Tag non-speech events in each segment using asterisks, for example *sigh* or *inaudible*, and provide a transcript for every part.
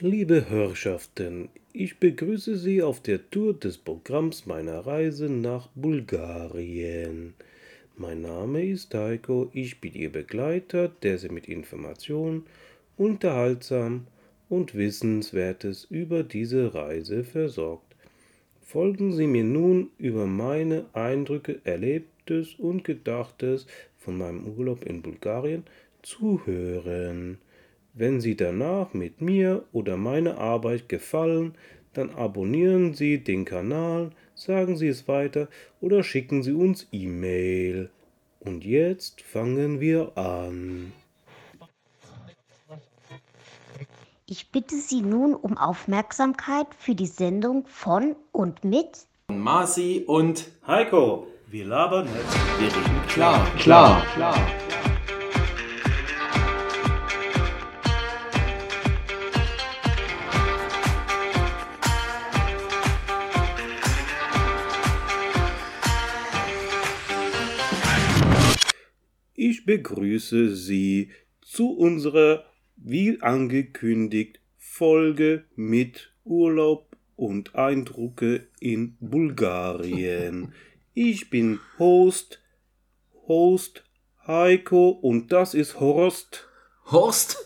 Liebe Herrschaften, ich begrüße Sie auf der Tour des Programms meiner Reise nach Bulgarien. Mein Name ist Heiko, ich bin Ihr Begleiter, der Sie mit Informationen, unterhaltsam und Wissenswertes über diese Reise versorgt. Folgen Sie mir nun über meine Eindrücke, Erlebtes und Gedachtes von meinem Urlaub in Bulgarien zu hören. Wenn Sie danach mit mir oder meiner Arbeit gefallen, dann abonnieren Sie den Kanal, sagen Sie es weiter oder schicken Sie uns E-Mail. Und jetzt fangen wir an. Ich bitte Sie nun um Aufmerksamkeit für die Sendung von und mit Marci und Heiko, wir labern jetzt. Wir reden klar, klar, klar. Begrüße Sie zu unserer, wie angekündigt, Folge mit Urlaub und Eindrücke in Bulgarien. Ich bin Host, Host Heiko und das ist Horst Horst?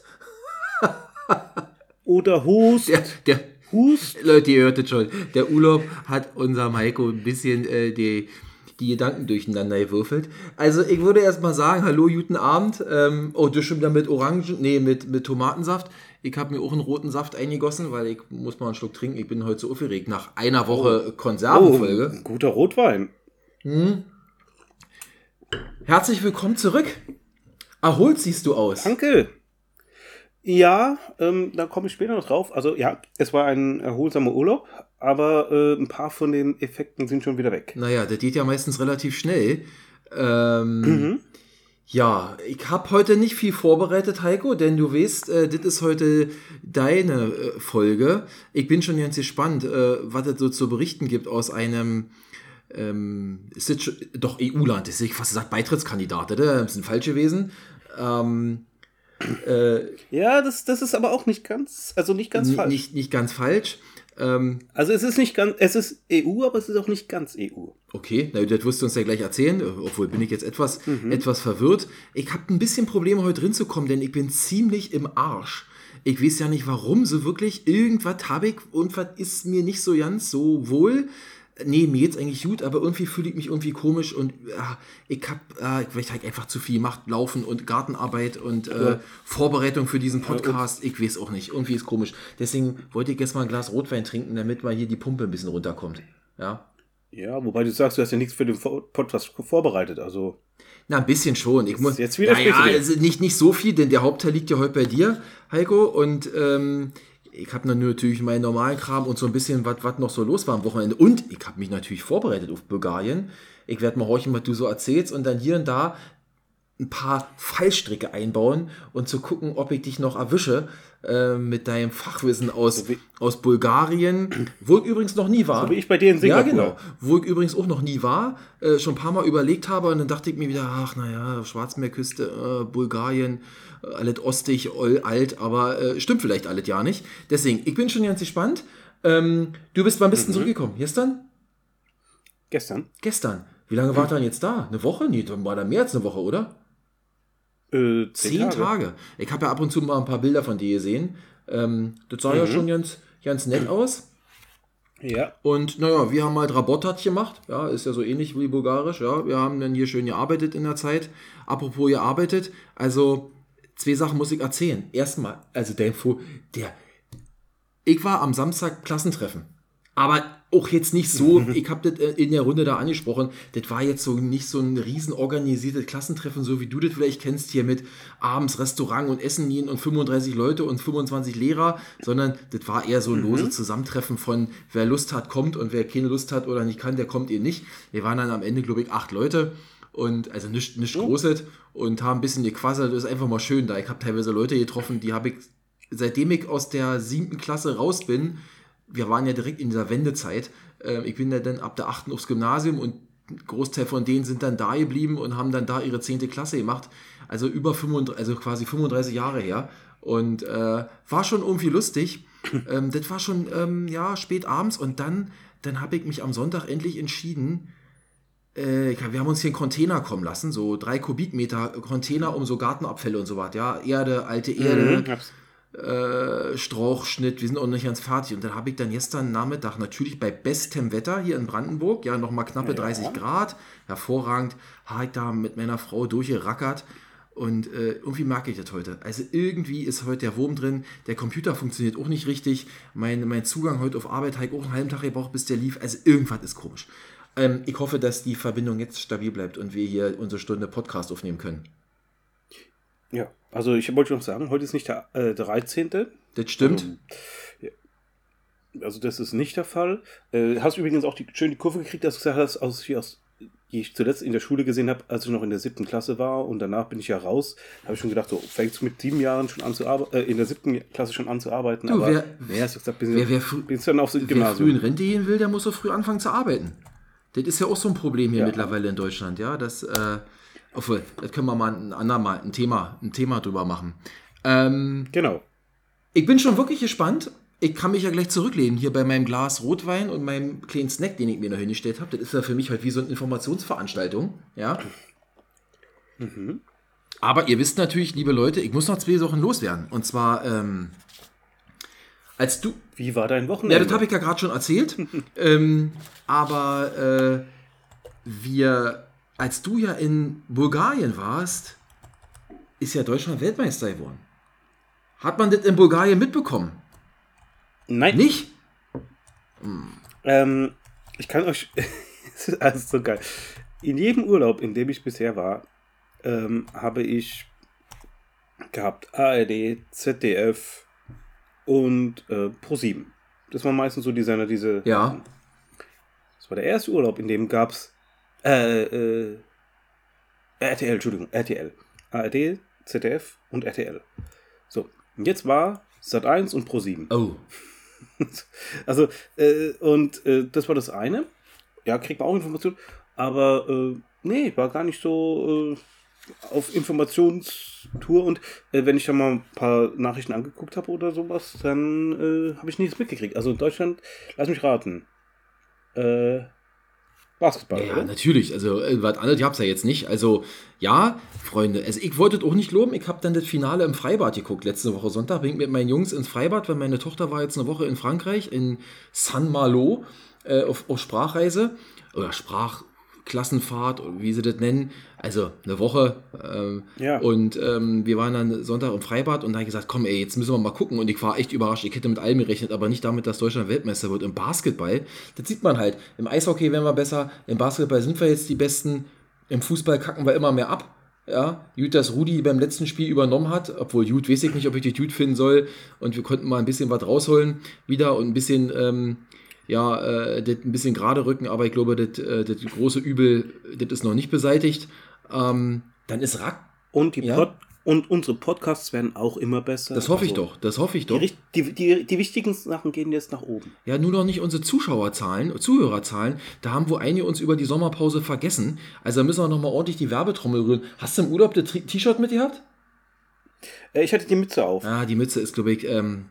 *laughs* oder Host. Der, der, Hust. Leute, ihr hörtet schon, der Urlaub hat unserem Heiko ein bisschen äh, die, die Gedanken durcheinander gewürfelt. Also ich würde erstmal sagen, hallo, guten Abend. Ähm, oh, du schon wieder mit Orangen, nee, mit, mit Tomatensaft. Ich habe mir auch einen roten Saft eingegossen, weil ich muss mal einen Schluck trinken. Ich bin heute so aufgeregt nach einer Woche Oh, Konservenfolge. guter Rotwein. Herzlich willkommen zurück. Erholt siehst du aus. Danke. Ja, ähm, da komme ich später noch drauf. Also ja, es war ein erholsamer Urlaub, aber äh, ein paar von den Effekten sind schon wieder weg. Naja, das geht ja meistens relativ schnell. Ähm, Mhm. Ja, ich habe heute nicht viel vorbereitet, Heiko, denn du weißt, äh, das ist heute deine äh, Folge. Ich bin schon ganz gespannt, äh, was es so zu berichten gibt aus einem, ähm, ist das schon, doch EU-Land, ist ich fast gesagt Beitrittskandidat, oder? Das ist ein falsch gewesen. Ähm, äh, Ja, das, das ist aber auch nicht ganz, also nicht ganz falsch. Nicht, nicht ganz falsch. Ähm, Also es ist nicht ganz, es ist EU, aber es ist auch nicht ganz EU. Okay, na, das wirst du uns ja gleich erzählen, äh, obwohl bin ich jetzt etwas, etwas verwirrt. Ich habe ein bisschen Probleme heute drin zu kommen, denn ich bin ziemlich im Arsch. Ich weiß ja nicht warum, so wirklich, irgendwas habe ich und was ist mir nicht so ganz so wohl. Nee, mir geht's eigentlich gut, aber irgendwie fühle ich mich irgendwie komisch und ja, ich habe äh, vielleicht halt einfach zu viel gemacht, Laufen und Gartenarbeit und äh, Vorbereitung für diesen Podcast. Ich weiß auch nicht, irgendwie ist komisch. Deswegen wollte ich jetzt mal ein Glas Rotwein trinken, damit mal hier die Pumpe ein bisschen runterkommt. Ja, Ja, wobei du sagst, du hast ja nichts für den Podcast vorbereitet. Also Na, ein bisschen schon. Ich muss, jetzt widersprichst naja, also nicht, nicht so viel, denn der Hauptteil liegt ja heute bei dir, Heiko. Und ähm, ich habe natürlich meinen normalen Kram und so ein bisschen, was noch so los war am Wochenende. Und ich habe mich natürlich vorbereitet auf Bulgarien. Ich werde mal horchen, was du so erzählst und dann hier und da ein paar Fallstricke einbauen und zu gucken, ob ich dich noch erwische äh, mit deinem Fachwissen aus, aus Bulgarien, wo ich übrigens noch nie war. So wie ich bei dir in Ja, Singapur. genau. Wo ich übrigens auch noch nie war, äh, schon ein paar Mal überlegt habe und dann dachte ich mir wieder, ach naja, Schwarzmeerküste, äh, Bulgarien, alles ostig, all, alt, aber äh, stimmt vielleicht alles ja nicht. Deswegen, ich bin schon ganz gespannt. Ähm, du bist wann bist du zurückgekommen? Gestern? gestern. Gestern. Wie lange war dann jetzt da? Eine Woche? Nee, dann war da mehr als eine Woche, oder? Äh, Zehn Tage. Ich habe ja ab und zu mal ein paar Bilder von dir gesehen. Ähm, das sah ja schon ganz, ganz nett aus. Ja. Und naja, wir haben halt Rabotat gemacht. Ja, ist ja so ähnlich wie bulgarisch. Ja, wir haben dann hier schön gearbeitet in der Zeit. Apropos gearbeitet, also zwei Sachen muss ich erzählen. Erstmal, also der Info, der. Ich war am Samstag Klassentreffen. Aber auch jetzt nicht so, *laughs* ich habe das äh, in der Runde da angesprochen, das war jetzt so nicht so ein riesen organisiertes Klassentreffen, so wie du das vielleicht kennst, hier mit abends Restaurant und Essen gehen und 35 Leute und 25 Lehrer, sondern das war eher so ein lose Zusammentreffen von wer Lust hat, kommt und wer keine Lust hat oder nicht kann, der kommt eben nicht. Wir waren dann am Ende, glaube ich, acht Leute und also nicht, nicht großes und haben ein bisschen gequasselt, das ist einfach mal schön da. Ich habe teilweise Leute getroffen, die habe ich, seitdem ich aus der siebten Klasse raus bin, wir waren ja direkt in dieser Wendezeit. Äh, ich bin ja dann ab der 8. aufs Gymnasium und Großteil von denen sind dann da geblieben und haben dann da ihre 10. Klasse gemacht. Also über 35, also quasi 35 Jahre her. Und äh, war schon irgendwie lustig. *coughs* ähm, das war schon ähm, ja, spät abends und dann, dann habe ich mich am Sonntag endlich entschieden, äh, wir haben uns hier einen Container kommen lassen, so drei Kubikmeter Container um so Gartenabfälle und so was, ja, Erde, alte Erde, Mhm, äh, Strauchschnitt, wir sind auch nicht ganz fertig. Und dann habe ich dann gestern Nachmittag natürlich bei bestem Wetter hier in Brandenburg, ja, nochmal knappe 30 Grad, hervorragend, habe ich da mit meiner Frau durchgerackert. Und äh, irgendwie mag ich das heute. Also irgendwie ist heute der Wurm drin, der Computer funktioniert auch nicht richtig, mein, mein Zugang heute auf Arbeit habe ich auch einen halben Tag gebraucht, bis der lief. Also irgendwas ist komisch. Ähm, ich hoffe, dass die Verbindung jetzt stabil bleibt und wir hier unsere Stunde Podcast aufnehmen können. Ja, also ich wollte noch sagen, heute ist nicht der äh, 13. Das stimmt. Also das ist nicht der Fall. Äh, hast übrigens auch die, schön die Kurve gekriegt, dass du gesagt hast, aus, wie aus, die ich zuletzt in der Schule gesehen habe, als ich noch in der siebten Klasse war und danach bin ich ja raus, habe ich schon gedacht, so fängst du mit sieben Jahren schon an zu arbeiten, äh, in der siebten Klasse schon an zu arbeiten. Du, wer- wer, hast du gesagt, bis, wer- wer bis dann aufs Wer früh in. Rente gehen will, der muss so früh anfangen zu arbeiten. Das ist ja auch so ein Problem hier Ja. mittlerweile in Deutschland, ja. Das, äh, obwohl, das können wir mal ein andermal ein Thema, ein Thema drüber machen. Ähm, Genau. ich bin schon wirklich gespannt. Ich kann mich ja gleich zurücklehnen hier bei meinem Glas Rotwein und meinem kleinen Snack, den ich mir noch hingestellt habe. Das ist ja für mich halt wie so eine Informationsveranstaltung, ja. Aber ihr wisst natürlich, liebe Leute, ich muss noch zwei Sachen loswerden. Und zwar, ähm, als du, Wie war dein Wochenende? ja, das habe ich ja gerade schon erzählt. *laughs* ähm, aber äh, wir, als du ja in Bulgarien warst, ist ja Deutschland Weltmeister geworden. Hat man das in Bulgarien mitbekommen? Nein. Nicht? Ähm, ich kann euch. *laughs* Es ist alles so geil. In jedem Urlaub, in dem ich bisher war, ähm, habe ich gehabt ARD, ZDF und äh, Pro7. Das waren meistens so die Sender, diese. Ja. Das war der erste Urlaub, in dem gab es. Äh, äh, RTL, Entschuldigung, RTL. ARD, ZDF und RTL. So, und jetzt war Sat1 und Pro7. Oh. *laughs* Also, äh, und äh, das war das eine. Ja, kriegt man auch Informationen. Aber, äh, nee, war gar nicht so äh, auf Informationstour. Und äh, wenn ich da mal ein paar Nachrichten angeguckt habe oder sowas, dann äh, habe ich nichts mitgekriegt. Also in Deutschland, lass mich raten. Äh, Basketball, Ja, oder? natürlich. Also, äh, was anderes gab's ja jetzt nicht. Also, ja, Freunde, also ich wollte es auch nicht loben. Ich habe dann das Finale im Freibad geguckt. Letzte Woche Sonntag bin ich mit meinen Jungs ins Freibad, weil meine Tochter war jetzt eine Woche in Frankreich, in Saint-Malo, äh, auf, auf Sprachreise oder Sprachklassenfahrt, oder wie sie das nennen. Also eine Woche. Ähm, Ja. Und ähm, wir waren dann Sonntag im Freibad und da habe ich gesagt, komm ey, jetzt müssen wir mal gucken. Und ich war echt überrascht. Ich hätte mit allem gerechnet, aber nicht damit, dass Deutschland Weltmeister wird. Im Basketball, das sieht man halt. Im Eishockey werden wir besser, im Basketball sind wir jetzt die Besten, im Fußball kacken wir immer mehr ab. Ja, gut, dass Rudi beim letzten Spiel übernommen hat, obwohl gut, weiß ich nicht, ob ich die gut finden soll. Und wir konnten mal ein bisschen was rausholen wieder und ein bisschen, ähm, ja, äh, das ein bisschen gerade rücken, aber ich glaube, das, äh, das große Übel, das ist noch nicht beseitigt. Ähm, dann ist Rack, Und, die Ja. Pod und unsere Podcasts werden auch immer besser. das hoffe ich Also, doch, das hoffe ich Die, doch. richt- die, die, die wichtigen Sachen gehen jetzt nach oben. Ja, nur noch nicht unsere Zuschauerzahlen, Zuhörerzahlen. Da haben wohl einige uns über die Sommerpause vergessen. Also da müssen wir nochmal ordentlich die Werbetrommel rühren. Hast du im Urlaub das T-Shirt mitgehabt? Äh, ich hatte die Mütze auf. Ja, die Mütze ist, glaube ich, ähm,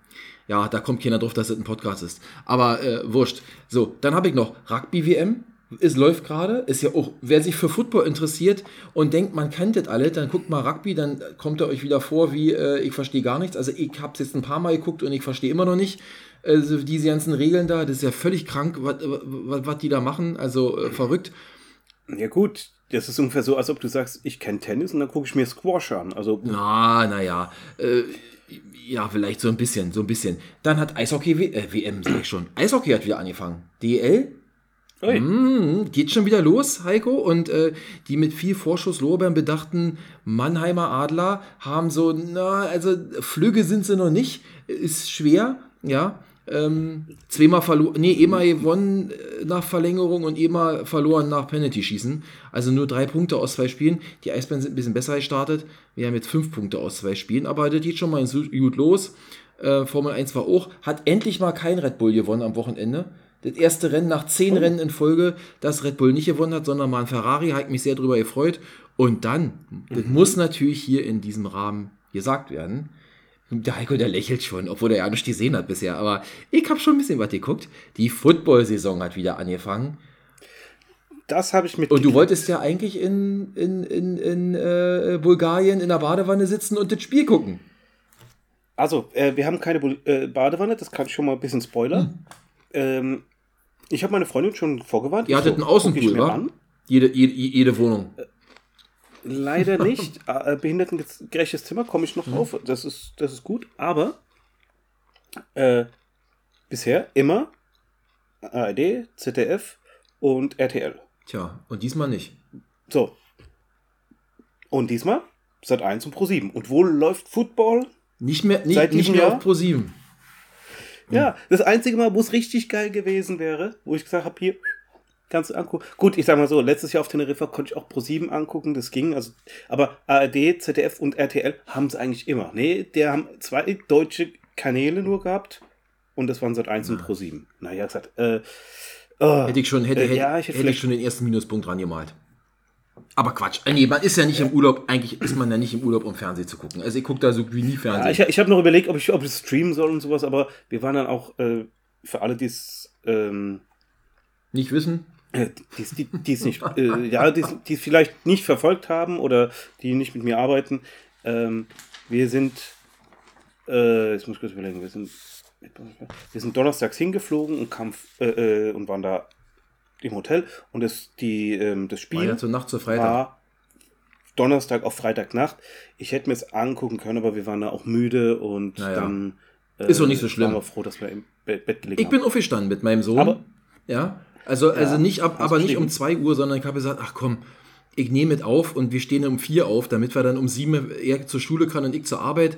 ja, da kommt keiner drauf, dass das ein Podcast ist. Aber äh, wurscht. So, dann habe ich noch Rugby-WM. Es läuft gerade. Ist ja auch, wer sich für Football interessiert und denkt, man kennt das alle, dann guckt mal Rugby, dann kommt er euch wieder vor, wie äh, ich verstehe gar nichts. Also ich habe es jetzt ein paar Mal geguckt und ich verstehe immer noch nicht. Also diese ganzen Regeln da, das ist ja völlig krank, was die da machen. Also äh, verrückt. Ja gut, das ist ungefähr so, als ob du sagst, ich kenne Tennis und dann gucke ich mir Squash an. Also Na, naja. Äh, ja, vielleicht so ein bisschen, so ein bisschen. Dann hat Eishockey, w äh, WM, sag ich schon. Eishockey hat wieder angefangen. DL? Ui. Mm, geht schon wieder los, Heiko. Und äh, die mit viel Vorschusslorbeeren bedachten Mannheimer Adler haben so, na, also Flügge sind sie noch nicht. Ist schwer, ja. Ähm, zweimal verloren, nee, einmal gewonnen äh, nach Verlängerung und einmal verloren nach Penalty-Schießen. Also nur drei Punkte aus zwei Spielen. Die Eisbären sind ein bisschen besser gestartet. Wir haben jetzt fünf Punkte aus zwei Spielen, aber das geht schon mal gut los. Äh, Formel 1 war auch, hat endlich mal kein Red Bull gewonnen am Wochenende. Das erste Rennen nach zehn Rennen in Folge, dass Red Bull nicht gewonnen hat, sondern mal ein Ferrari, hat mich sehr darüber gefreut. Und dann, das muss natürlich hier in diesem Rahmen gesagt werden. Der Heiko, der lächelt schon, obwohl er ja nicht gesehen hat bisher. Aber ich habe schon ein bisschen was geguckt. Die Football-Saison hat wieder angefangen. Das habe ich mit. Und du wolltest ja eigentlich in, in, in, in äh, Bulgarien in der Badewanne sitzen und das Spiel gucken. Also, äh, wir haben keine Bu äh, Badewanne, das kann ich schon mal ein bisschen spoilern. Hm. Ähm, ich habe meine Freundin schon vorgewarnt. Ihr hattet so, einen Außenpool, wa? Jede, jede, jede Wohnung. Leider *laughs* nicht. äh, behindertengerechtes Zimmer komme ich noch Mhm. drauf. Das ist, das ist gut. Aber äh, bisher immer ARD, ZDF und RTL. Tja, und diesmal nicht. So. Und diesmal seit 1 und Pro 7. Und wo läuft Football? Nicht mehr, nicht, Seit nicht mehr Jahr? auf Pro 7. Ja, das einzige Mal, wo es richtig geil gewesen wäre, wo ich gesagt habe, hier, kannst du angucken. Gut, ich sag mal so, letztes Jahr auf Teneriffa konnte ich auch Pro 7 angucken, das ging. Also, aber ARD, ZDF und RTL haben es eigentlich immer. Nee, der haben zwei deutsche Kanäle nur gehabt und das waren seit 1 und Pro 7. Naja, gesagt, äh, äh, Hätte ich schon, hätte, Äh, hätte, ja, ich hätte hätte ich schon den ersten Minuspunkt dran gemalt. Aber Quatsch. Äh, Nee, man ist ja nicht im Urlaub, eigentlich ist man ja nicht im Urlaub, um Fernsehen zu gucken. Also ich gucke da so wie nie Ja, Fernsehen. ich ich habe noch überlegt, ob ich, ob ich streamen soll und sowas, aber wir waren dann auch äh, für alle, die es ähm, nicht wissen. Äh, die's- die die es nicht, äh, ja, die es vielleicht nicht verfolgt haben oder die nicht mit mir arbeiten. Ähm, wir sind, äh, jetzt muss ich kurz überlegen, wir sind, wir sind donnerstags hingeflogen und, kamen, äh, äh, und waren da im Hotel und das, die, ähm, das Spiel Freitag zur Nacht zur Freitag. war Donnerstag auf Freitagnacht. Ich hätte mir es angucken können, aber wir waren da auch müde und Naja. dann äh, Ist doch nicht so schlimm. waren wir froh, dass wir im Bett, Bett gelegen Ich bin haben. aufgestanden mit meinem Sohn. Aber- ja, also, also nicht ab, aber nicht um 2 Uhr, sondern ich habe gesagt, ach komm, ich nehme mit auf und wir stehen um 4 auf, damit wir dann um 7 er zur Schule kann und ich zur Arbeit.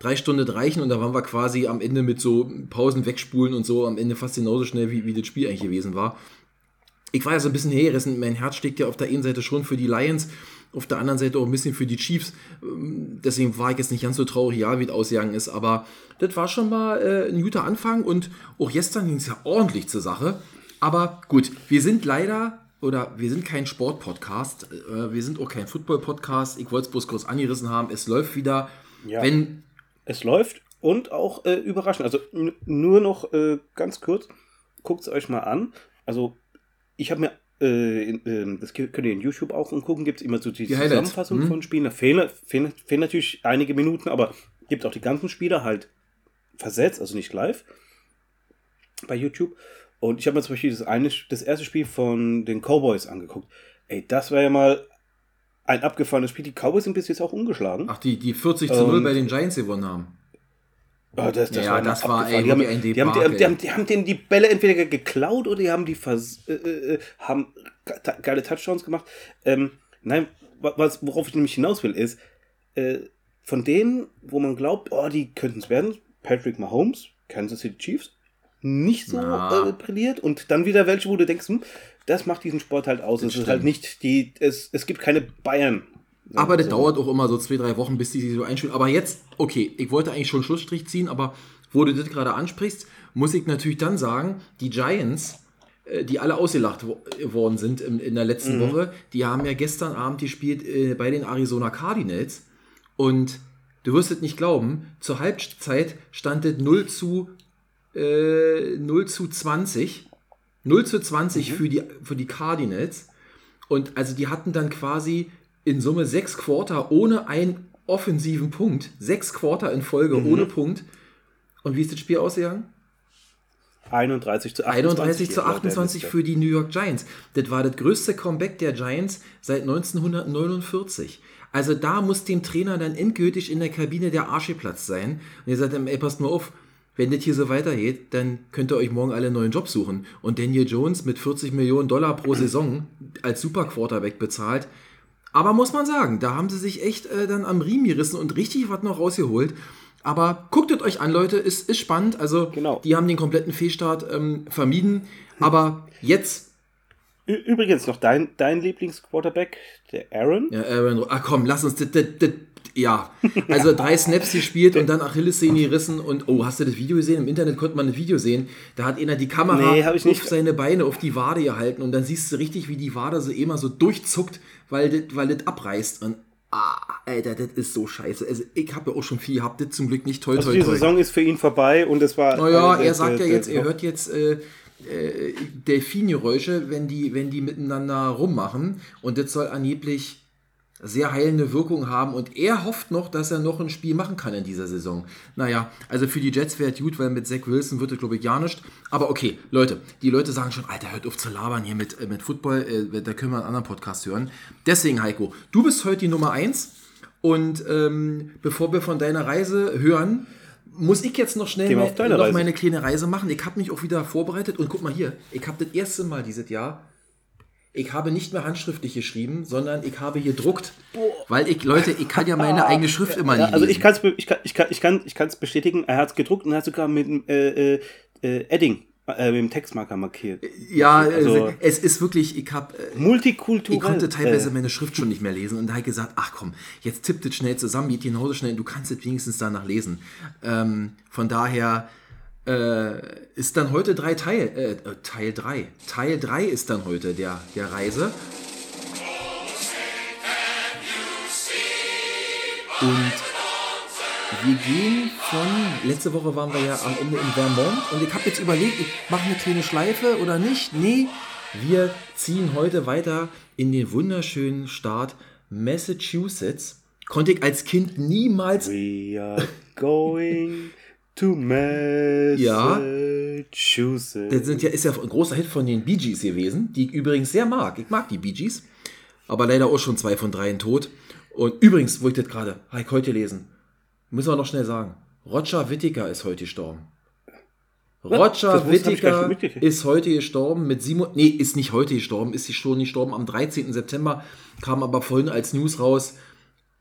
Drei Stunden reichen und da waren wir quasi am Ende mit so Pausen wegspulen und so am Ende fast genauso schnell, wie, wie das Spiel eigentlich gewesen war. Ich war ja so ein bisschen hergerissen. Mein Herz steckt ja auf der einen Seite schon für die Lions, auf der anderen Seite auch ein bisschen für die Chiefs. Deswegen war ich jetzt nicht ganz so traurig, ja, wie es ausgegangen ist. Aber das war schon mal äh, ein guter Anfang und auch gestern ging es ja ordentlich zur Sache. Aber gut, wir sind leider oder wir sind kein Sport-Podcast, äh, wir sind auch kein Football-Podcast. Ich wollte es bloß kurz angerissen haben. Es läuft wieder. Ja. Wenn Es läuft und auch äh, überraschend. Also nur noch äh, ganz kurz, guckt es euch mal an. Also ich habe mir, äh, in, ähm, das könnt ihr in YouTube auch angucken, gibt es immer so die, Die. Zusammenfassung Mhm. von Spielen. Da fehlen, fehlen, fehlen natürlich einige Minuten, aber gibt auch die ganzen Spiele halt versetzt, also nicht live bei YouTube. Und ich habe mir zum Beispiel das, eine, das erste Spiel von den Cowboys angeguckt. Ey, das war ja mal ein abgefahrenes Spiel. Die Cowboys sind bis jetzt auch ungeschlagen. ach, die, die 40 zu 0 Und- bei den Giants gewonnen haben. Ja, das, das Ja, war, das war, ey, die haben, ein die, haben, die, haben, die, haben, die haben denen die Bälle entweder ge- geklaut oder die haben die vers äh, äh, haben ge- geile Touchdowns gemacht. Ähm, nein, wa- was, worauf ich nämlich hinaus will, ist, äh, von denen, wo man glaubt, oh, die könnten es werden, Patrick Mahomes, Kansas City Chiefs, nicht so Na. äh, brilliert und dann wieder welche, wo du denkst, hm, das macht diesen Sport halt aus. Das es ist stimmt. halt nicht die, es, es gibt keine Bayern. Aber das So. dauert auch immer so zwei, drei Wochen, bis die sich so einspielen. Aber jetzt, okay, ich wollte eigentlich schon Schlussstrich ziehen, aber wo du das gerade ansprichst, muss ich natürlich dann sagen, die Giants, äh, die alle ausgelacht wo worden sind in, in der letzten Woche, die haben ja gestern Abend gespielt äh, bei den Arizona Cardinals. Und du wirst es nicht glauben, zur Halbzeit stand es 0 zu, äh, 0 zu 20. 0 zu 20 für, die, für die Cardinals. Und also die hatten dann quasi in Summe sechs Quarter ohne einen offensiven Punkt. Sechs Quarter in Folge ohne Punkt. Und wie ist das Spiel ausgegangen? 31 zu 28. 31 zu laut der 28 Liste. für die New York Giants. Das war das größte Comeback der Giants seit 1949. Also da muss dem Trainer dann endgültig in der Kabine der Arsch geplatzt sein. Und ihr sagt ey, passt mal auf, wenn das hier so weitergeht, dann könnt ihr euch morgen alle einen neuen Job suchen. Und Daniel Jones mit 40 Millionen Dollar pro Saison als Super Quarterback bezahlt. Aber muss man sagen, da haben sie sich echt äh, dann am Riemen gerissen und richtig was noch rausgeholt. Aber guckt es euch an, Leute, ist, ist spannend. Also, Genau. die haben den kompletten Fehlstart ähm, vermieden. Aber jetzt, Ü- Übrigens noch dein, dein Lieblingsquarterback, der Aaron. ja, Aaron, Ro- ah komm, lass uns, das, das, das, Ja, also drei Snaps gespielt und dann Achillessehne gerissen und oh, hast du das Video gesehen? Im Internet konnte man ein Video sehen. Da hat einer die Kamera Nee, ich nicht. auf seine Beine, auf die Wade gehalten und dann siehst du richtig, wie die Wade so immer so durchzuckt, weil das, weil das abreißt. Und ah, Alter, das ist so scheiße. Also ich habe ja auch schon viel gehabt, das zum Glück nicht toll, Also toll, die toll. Saison ist für ihn vorbei und es war. Naja, er sagt ja jetzt, er hört jetzt äh, äh, Delfingeräusche, wenn die, wenn die miteinander rummachen. Und das soll angeblich sehr heilende Wirkung haben. Und er hofft noch, dass er noch ein Spiel machen kann in dieser Saison. Naja, also für die Jets wäre es gut, weil mit Zach Wilson wird es, glaube ich, ja nicht. Aber okay, Leute, die Leute sagen schon, Alter, hört auf zu labern hier mit, äh, mit Football. Äh, da können wir einen anderen Podcast hören. Deswegen, Heiko, du bist heute die Nummer 1. Und ähm, bevor wir von deiner Reise hören, muss ich jetzt noch schnell noch Reise. meine kleine Reise machen. Ich habe mich auch wieder vorbereitet und guck mal hier, ich habe das erste Mal dieses Jahr, ich habe nicht mehr handschriftlich geschrieben, sondern ich habe hier gedruckt, weil ich, Leute, ich kann ja meine eigene Schrift immer Ja, nicht also lesen. ich kann es ich kann, ich kann, ich kann, ich kann's bestätigen, er hat es gedruckt und er hat sogar mit dem äh, äh, äh, Edding, äh, mit dem Textmarker markiert. ja, also- äh, es ist wirklich, ich habe... Äh, Multikulturell. ich konnte teilweise Äh, meine Schrift schon nicht mehr lesen und da habe ich gesagt, ach komm, jetzt tippt es schnell zusammen, geht genauso schnell, du kannst es wenigstens danach lesen. Ähm, von daher äh, ist dann heute drei Teil, äh, äh, Teil 3. Teil 3 ist dann heute der, der Reise. Und wir gehen von, letzte Woche waren wir ja am Ende in Vermont und ich habe jetzt überlegt, ich mache eine kleine Schleife oder nicht. Nee, wir ziehen heute weiter in den wunderschönen Staat Massachusetts. Konnte ich als Kind niemals We are going *laughs* to Massachusetts. Das sind ja, ist ja ein großer Hit von den Bee Gees gewesen, die ich übrigens sehr mag. Ich mag die Bee Gees, aber leider auch schon zwei von dreien tot. Und übrigens, wo ich das gerade, habe ich heute gelesen, müssen wir noch schnell sagen, Roger Whittaker ist heute gestorben. Roger Whittaker ist heute gestorben mit Simon, nee, ist nicht heute gestorben, ist schon gestorben am 13. September, kam aber vorhin als News raus,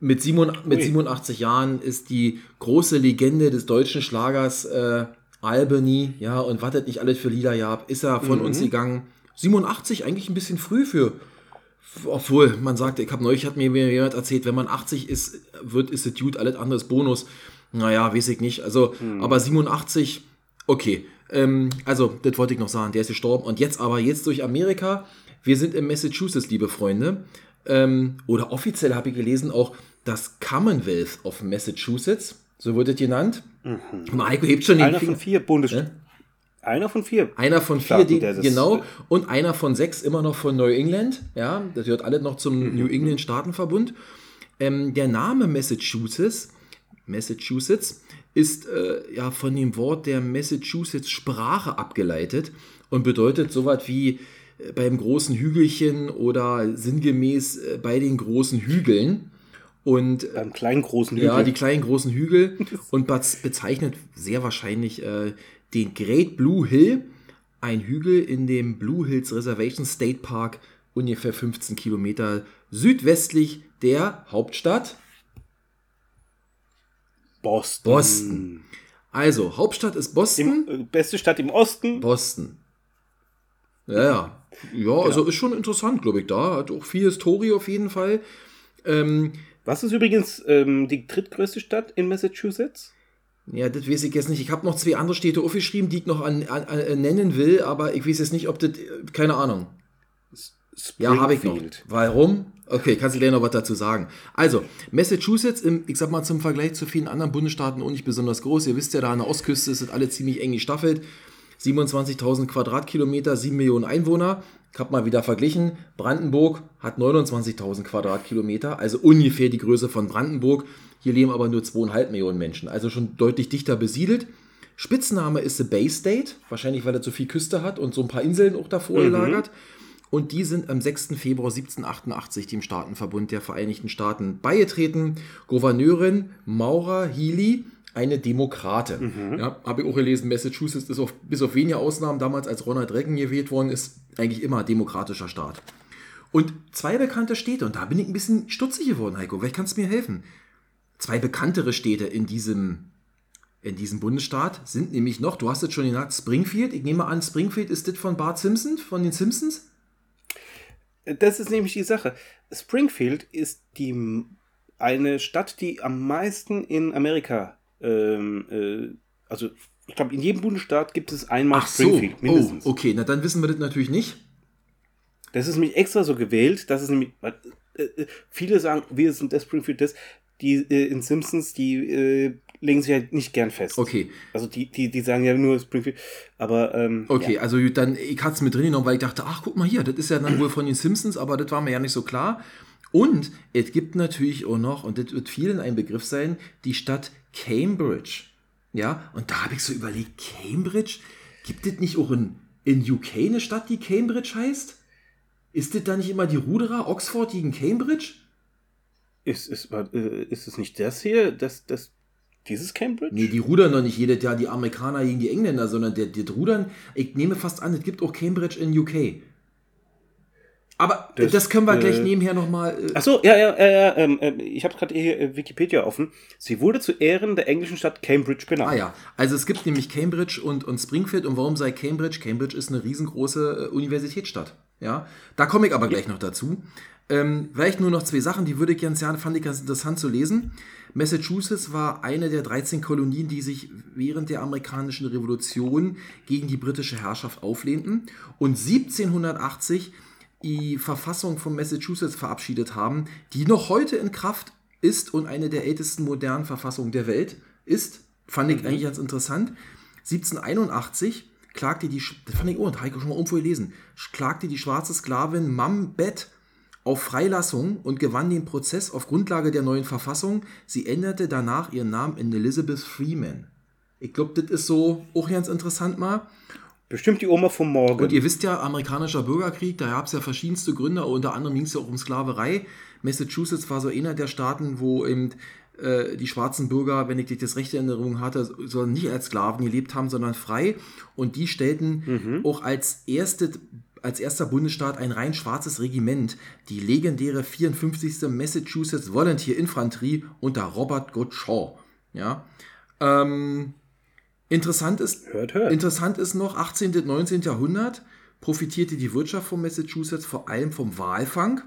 mit, Simon, mit Ui. 87 Jahren ist die große Legende des deutschen Schlagers äh, Albany, ja, und das nicht alles für Lieder gab, ist er von uns gegangen. 87 eigentlich ein bisschen früh für, obwohl man sagte, ich habe neulich, hat mir jemand erzählt, wenn man 80 ist, wird, gut, alles andere ist Bonus. Naja, weiß ich nicht. Also, aber 87, okay. Ähm, also, das wollte ich noch sagen, der ist gestorben. Und jetzt aber, jetzt durch Amerika, wir sind in Massachusetts, liebe Freunde. Ähm, oder offiziell habe ich gelesen auch das Commonwealth of Massachusetts, so wird es genannt. Und Heiko hebt schon den Einer Finger. von vier Bundesstaaten. Einer von vier. Einer von vier, Staaten, die, der das- genau, und einer von sechs immer noch von New England. Ja, das gehört alles noch zum New England Staatenverbund. Ähm, der Name Massachusetts, Massachusetts ist äh, ja von dem Wort der Massachusetts Sprache abgeleitet und bedeutet sowas wie äh, beim großen Hügelchen oder sinngemäß äh, bei den großen Hügeln. Und äh, Beim kleinen großen ja, Hügel. die kleinen großen Hügel *laughs* und bez- bezeichnet sehr wahrscheinlich äh, den Great Blue Hill, ein Hügel in dem Blue Hills Reservation State Park, ungefähr 15 Kilometer südwestlich der Hauptstadt. Boston. Boston. Also, Hauptstadt ist Boston. Im, äh, beste Stadt im Osten. Boston. Ja, ja. Ja, also ist schon interessant, glaube ich, da. Hat auch viel Historie auf jeden Fall. Ähm, Was ist übrigens ähm, die drittgrößte Stadt in Massachusetts? Ja, das weiß ich jetzt nicht. Ich habe noch zwei andere Städte aufgeschrieben, die ich noch an, an, an, nennen will, aber ich weiß jetzt nicht, ob das. äh, Keine Ahnung. Ja, habe ich noch. Warum? Okay, kannst du gleich noch was dazu sagen. Also, Massachusetts, im, ich sag mal zum Vergleich zu vielen anderen Bundesstaaten auch nicht besonders groß. Ihr wisst ja, da an der Ostküste ist das alle ziemlich eng gestaffelt. 27.000 Quadratkilometer, 7 Millionen Einwohner. Ich habe mal wieder verglichen. Brandenburg hat 29.000 Quadratkilometer, also ungefähr die Größe von Brandenburg. Hier leben aber nur 2,5 Millionen Menschen, also schon deutlich dichter besiedelt. Spitzname ist The Bay State, wahrscheinlich weil er so viel Küste hat und so ein paar Inseln auch davor gelagert. Und die sind am 6. Februar 1788 dem Staatenverbund der Vereinigten Staaten beigetreten. Gouverneurin Maura Healy, eine Demokrate. Ja, habe ich auch gelesen, Massachusetts ist auf, bis auf wenige Ausnahmen damals, als Ronald Reagan gewählt worden ist, eigentlich immer demokratischer Staat. Und zwei bekannte Städte, und da bin ich ein bisschen stutzig geworden, Heiko. Vielleicht kannst du mir helfen. Zwei bekanntere Städte in diesem, in diesem Bundesstaat sind nämlich noch, du hast es schon genannt, Springfield. Ich nehme an, Springfield ist das von Bart Simpson, von den Simpsons? Das ist nämlich die Sache. Springfield ist die eine Stadt, die am meisten in Amerika, ähm, äh, also ich glaube, in jedem Bundesstaat gibt es einmal Ach so, Springfield, oh, mindestens. okay, na dann wissen wir das natürlich nicht. Das ist nämlich extra so gewählt, das ist nämlich, äh, äh, viele sagen, wir sind das Springfield, das, die äh, in Simpsons, die äh, legen sich halt nicht gern fest. Okay, Also die, die, die sagen ja nur Springfield, aber ähm, okay, ja. also dann, ich hatte es mit drin genommen, weil ich dachte, ach, guck mal hier, das ist ja dann wohl von den Simpsons, aber das war mir ja nicht so klar. Und es gibt natürlich auch noch, und das wird vielen ein Begriff sein, die Stadt Cambridge. Ja, und da habe ich so überlegt, Cambridge? Gibt es nicht auch in, in UK eine Stadt, die Cambridge heißt? Ist das da nicht immer die Ruderer, Oxford gegen Cambridge? Ist, ist, äh, ist es nicht das hier, das, das, dieses Cambridge? Nee, die rudern noch nicht jedes Jahr die Amerikaner gegen die Engländer, sondern der, die rudern, ich nehme fast an, es gibt auch Cambridge in UK. Aber das, Das, können wir gleich äh, nebenher nochmal. Äh, Ach so, ja, ja, ja, ja ähm, äh, ich habe gerade hier äh, Wikipedia offen. Sie wurde zu Ehren der englischen Stadt Cambridge benannt. Ah ja, also es gibt nämlich Cambridge und, und Springfield. Und warum sei Cambridge? Cambridge ist eine riesengroße äh, Universitätsstadt. Ja, da komme ich aber gleich noch dazu. Ähm, vielleicht nur noch zwei Sachen, die würde ich ganz gerne, fand ich ganz interessant zu lesen. Massachusetts war eine der 13 Kolonien, die sich während der amerikanischen Revolution gegen die britische Herrschaft auflehnten und 1780 die Verfassung von Massachusetts verabschiedet haben, die noch heute in Kraft ist und eine der ältesten modernen Verfassungen der Welt ist. Fand ich eigentlich ganz interessant. 1781 klagte die, das fand ich, oh, das habe ich schon mal irgendwo gelesen, klagte die schwarze Sklavin Mam Bet auf Freilassung und gewann den Prozess auf Grundlage der neuen Verfassung. Sie änderte danach ihren Namen in Elizabeth Freeman. Ich glaube, das ist so auch ganz interessant mal. Bestimmt die Oma vom Morgen. Und ihr wisst ja, amerikanischer Bürgerkrieg, da gab es ja verschiedenste Gründe, unter anderem ging es ja auch um Sklaverei. Massachusetts war so einer der Staaten, wo eben äh, die schwarzen Bürger, wenn ich das rechte Erinnerung hatte, so nicht als Sklaven gelebt haben, sondern frei. Und die stellten auch als, erste, als erster Bundesstaat ein rein schwarzes Regiment, die legendäre 54. Massachusetts Volunteer Infanterie unter Robert Gottschall. Ja. Ähm, interessant ist, Hört, hört. Interessant ist noch, 18. und 19. Jahrhundert profitierte die Wirtschaft von Massachusetts vor allem vom Walfang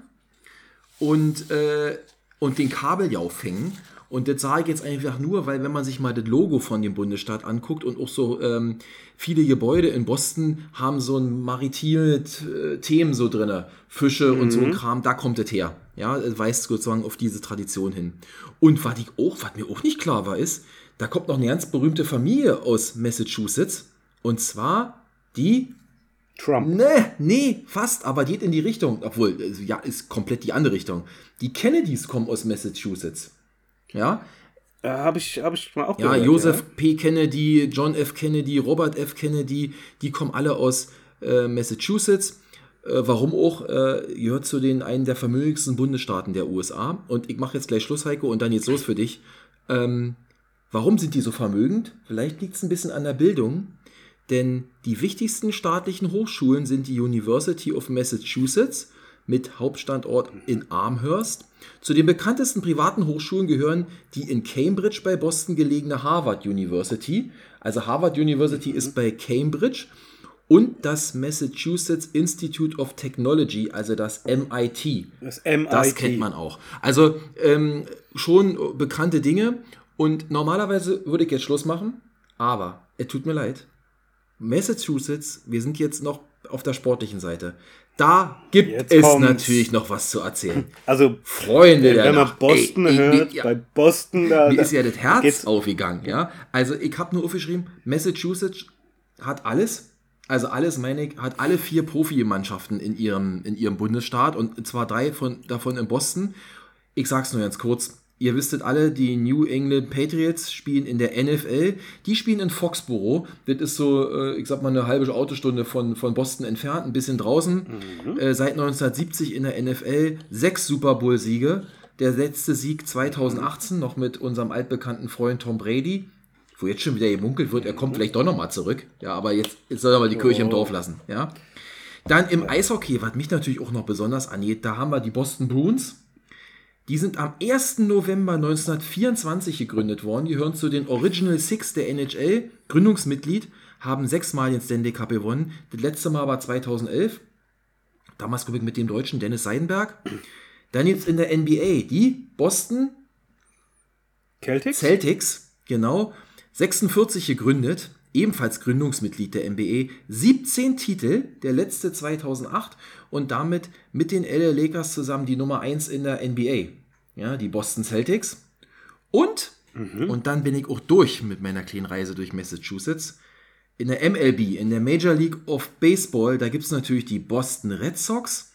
und, äh, und den Kabeljauffängen. Und das sage ich jetzt einfach nur, weil wenn man sich mal das Logo von dem Bundesstaat anguckt und auch so ähm, viele Gebäude in Boston haben so ein maritimes äh, Themen so drin, Fische und so ein Kram, da kommt es her. Ja, weist sozusagen auf diese Tradition hin. Und was ich auch, was mir auch nicht klar war, ist, da kommt noch eine ganz berühmte Familie aus Massachusetts. Und zwar die Trump. Nee, nee, fast, aber geht in die Richtung. Obwohl, also, ja, ist komplett die andere Richtung. Die Kennedys kommen aus Massachusetts. Ja, Äh, Habe ich, hab ich mal auch ja, gehört. Joseph P. Kennedy, John F. Kennedy, Robert F. Kennedy, die kommen alle aus äh, Massachusetts. Äh, warum auch, äh, gehört zu den einen der vermögendsten Bundesstaaten der USA. Und ich mache jetzt gleich Schluss, Heiko, und dann jetzt los für dich. Ähm, warum sind die so vermögend? Vielleicht liegt es ein bisschen an der Bildung. Denn die wichtigsten staatlichen Hochschulen sind die University of Massachusetts mit Hauptstandort in Amherst. Zu den bekanntesten privaten Hochschulen gehören die in Cambridge bei Boston gelegene Harvard University. Also Harvard University ist bei Cambridge und das Massachusetts Institute of Technology, also das MIT. Das MIT. Das kennt man auch. Also ähm, schon bekannte Dinge. Und normalerweise würde ich jetzt Schluss machen, aber es tut mir leid. Massachusetts, wir sind jetzt noch auf der sportlichen Seite. Da gibt Jetzt es kommt's. natürlich noch was zu erzählen. Also, Freunde wenn man. Boston Ey, ey, hört, ja, bei Boston, da, mir da ist ja das Herz geht's- aufgegangen, ja. Also ich habe nur aufgeschrieben, Massachusetts hat alles, also alles meine ich, hat alle vier Profimannschaften in ihrem, in ihrem Bundesstaat und zwar drei von, davon in Boston. Ich sag's nur ganz kurz. Ihr wisstet alle, die New England Patriots spielen in der NFL. Die spielen in Foxborough. Das ist so, äh, ich sag mal, eine halbe Autostunde von, von Boston entfernt, ein bisschen draußen. Äh, seit 1970 in der NFL. Sechs Super Bowl-Siege. Der letzte Sieg 2018 noch mit unserem altbekannten Freund Tom Brady. Wo jetzt schon wieder gemunkelt wird, er kommt vielleicht doch nochmal zurück. Ja, aber jetzt, jetzt soll er mal die Kirche im Dorf lassen. Ja. Dann im Eishockey, was mich natürlich auch noch besonders angeht, da haben wir die Boston Bruins. Die sind am 1. November 1924 gegründet worden, gehören zu den Original Six der NHL, Gründungsmitglied, haben sechsmal den Stanley Cup gewonnen. Das letzte Mal war 2011. Damals glaube ich mit dem Deutschen Dennis Seidenberg. Dann jetzt in der NBA, die Boston Celtics? Celtics, genau. 46 gegründet, ebenfalls Gründungsmitglied der NBA. 17 Titel, der letzte 2008 und damit mit den LA Lakers zusammen die Nummer 1 in der NBA. Ja, die Boston Celtics. Und, und dann bin ich auch durch mit meiner kleinen Reise durch Massachusetts. In der MLB, in der Major League of Baseball, da gibt es natürlich die Boston Red Sox.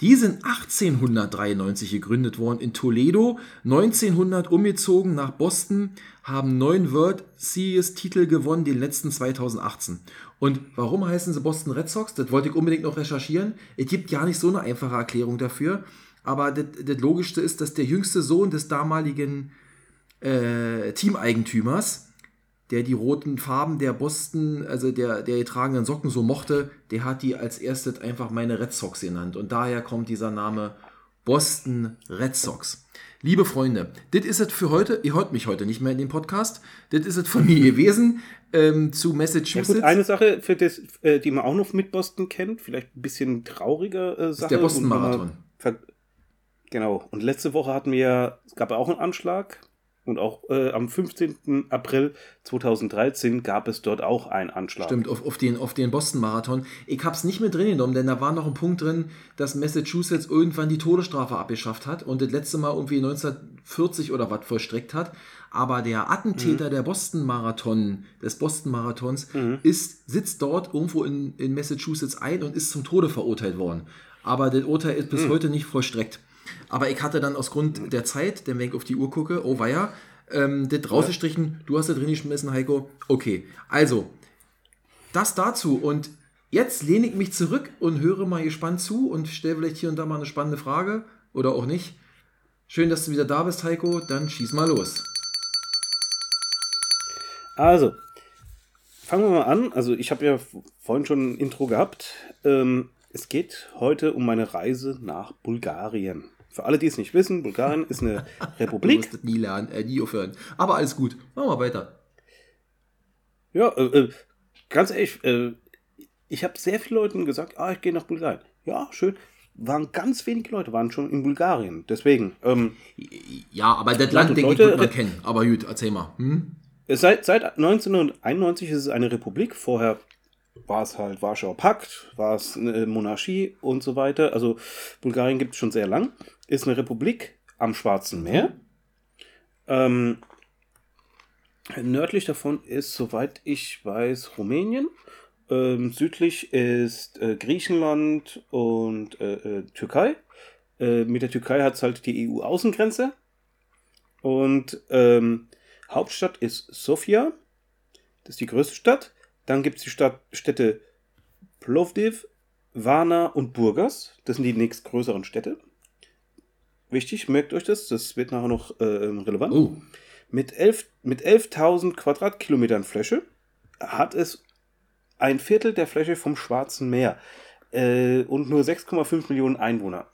Die sind 1893 gegründet worden in Toledo, 1900 umgezogen nach Boston, haben neun World Series Titel gewonnen, den letzten 2018. Und warum heißen sie Boston Red Sox? Das wollte ich unbedingt noch recherchieren. Es gibt gar nicht so eine einfache Erklärung dafür. Aber das, das Logischste ist, dass der jüngste Sohn des damaligen äh, Teameigentümers, der die roten Farben der Boston, also der, der getragenen Socken so mochte, der hat die als erstes einfach meine Red Sox genannt. Und daher kommt dieser Name Boston Red Sox. Liebe Freunde, das ist es für heute. Ihr hört mich heute nicht mehr in dem Podcast. Das ist es von mir gewesen ähm, zu Ja, Massachusetts. gut, eine Sache, für das, äh, die man auch noch mit Boston kennt, vielleicht ein bisschen trauriger äh, Sache. der Boston-Marathon. und wenn man ver- Genau. Und letzte Woche hatten wir ja, es gab auch einen Anschlag. Und auch äh, am 15. April 2013 gab es dort auch einen Anschlag. Stimmt, auf, auf den, auf den Boston-Marathon. Ich habe es nicht mit drin genommen, denn da war noch ein Punkt drin, dass Massachusetts irgendwann die Todesstrafe abgeschafft hat und das letzte Mal irgendwie 1940 oder was vollstreckt hat. Aber der Attentäter der Boston-Marathon, des Boston-Marathons, ist, sitzt dort irgendwo in, in Massachusetts ein und ist zum Tode verurteilt worden. Aber das Urteil ist bis heute nicht vollstreckt. Aber ich hatte dann aus Grund der Zeit, denn wenn ich auf die Uhr gucke, oh weia, ähm, das rausgestrichen, du hast da drin geschmissen, Heiko. Okay, also, das dazu. Und jetzt lehne ich mich zurück und höre mal gespannt zu und stelle vielleicht hier und da mal eine spannende Frage oder auch nicht. Schön, dass du wieder da bist, Heiko. Dann schieß mal los. Also, fangen wir mal an. Also, ich habe ja vorhin schon ein Intro gehabt. Ähm, es geht heute um meine Reise nach Bulgarien. Für alle, die es nicht wissen, Bulgarien ist eine *laughs* Du Republik. musst das nie lernen, äh, nie aufhören. Aber alles gut. Machen wir weiter. Ja, äh, äh, ganz ehrlich, äh, ich habe sehr vielen Leuten gesagt, ah, ich gehe nach Bulgarien. Ja, schön. Waren ganz wenige Leute, waren schon in Bulgarien. Deswegen, ähm, Ja, aber das Land, du, denke ich, wird man äh, kennen. Aber gut, erzähl mal. Hm? Seit, seit 1991 ist es eine Republik. Vorher war es halt Warschauer Pakt, war es eine Monarchie und so weiter. Also Bulgarien gibt es schon sehr lang. Ist eine Republik am Schwarzen Meer. Ähm, nördlich davon ist, soweit ich weiß, Rumänien. Ähm, südlich ist äh, Griechenland und äh, äh, Türkei. Äh, mit der Türkei hat es halt die EU-Außengrenze. Und ähm, Hauptstadt ist Sofia. Das ist die größte Stadt. Dann gibt es die Stadt, Städte Plovdiv, Varna und Burgas. Das sind die nächstgrößeren Städte. Wichtig, merkt euch das. Das wird nachher noch äh, relevant. Oh, Mit 11 mit 11.000 Quadratkilometern Fläche hat es ein Viertel der Fläche vom Schwarzen Meer äh, und nur 6,5 Millionen Einwohner.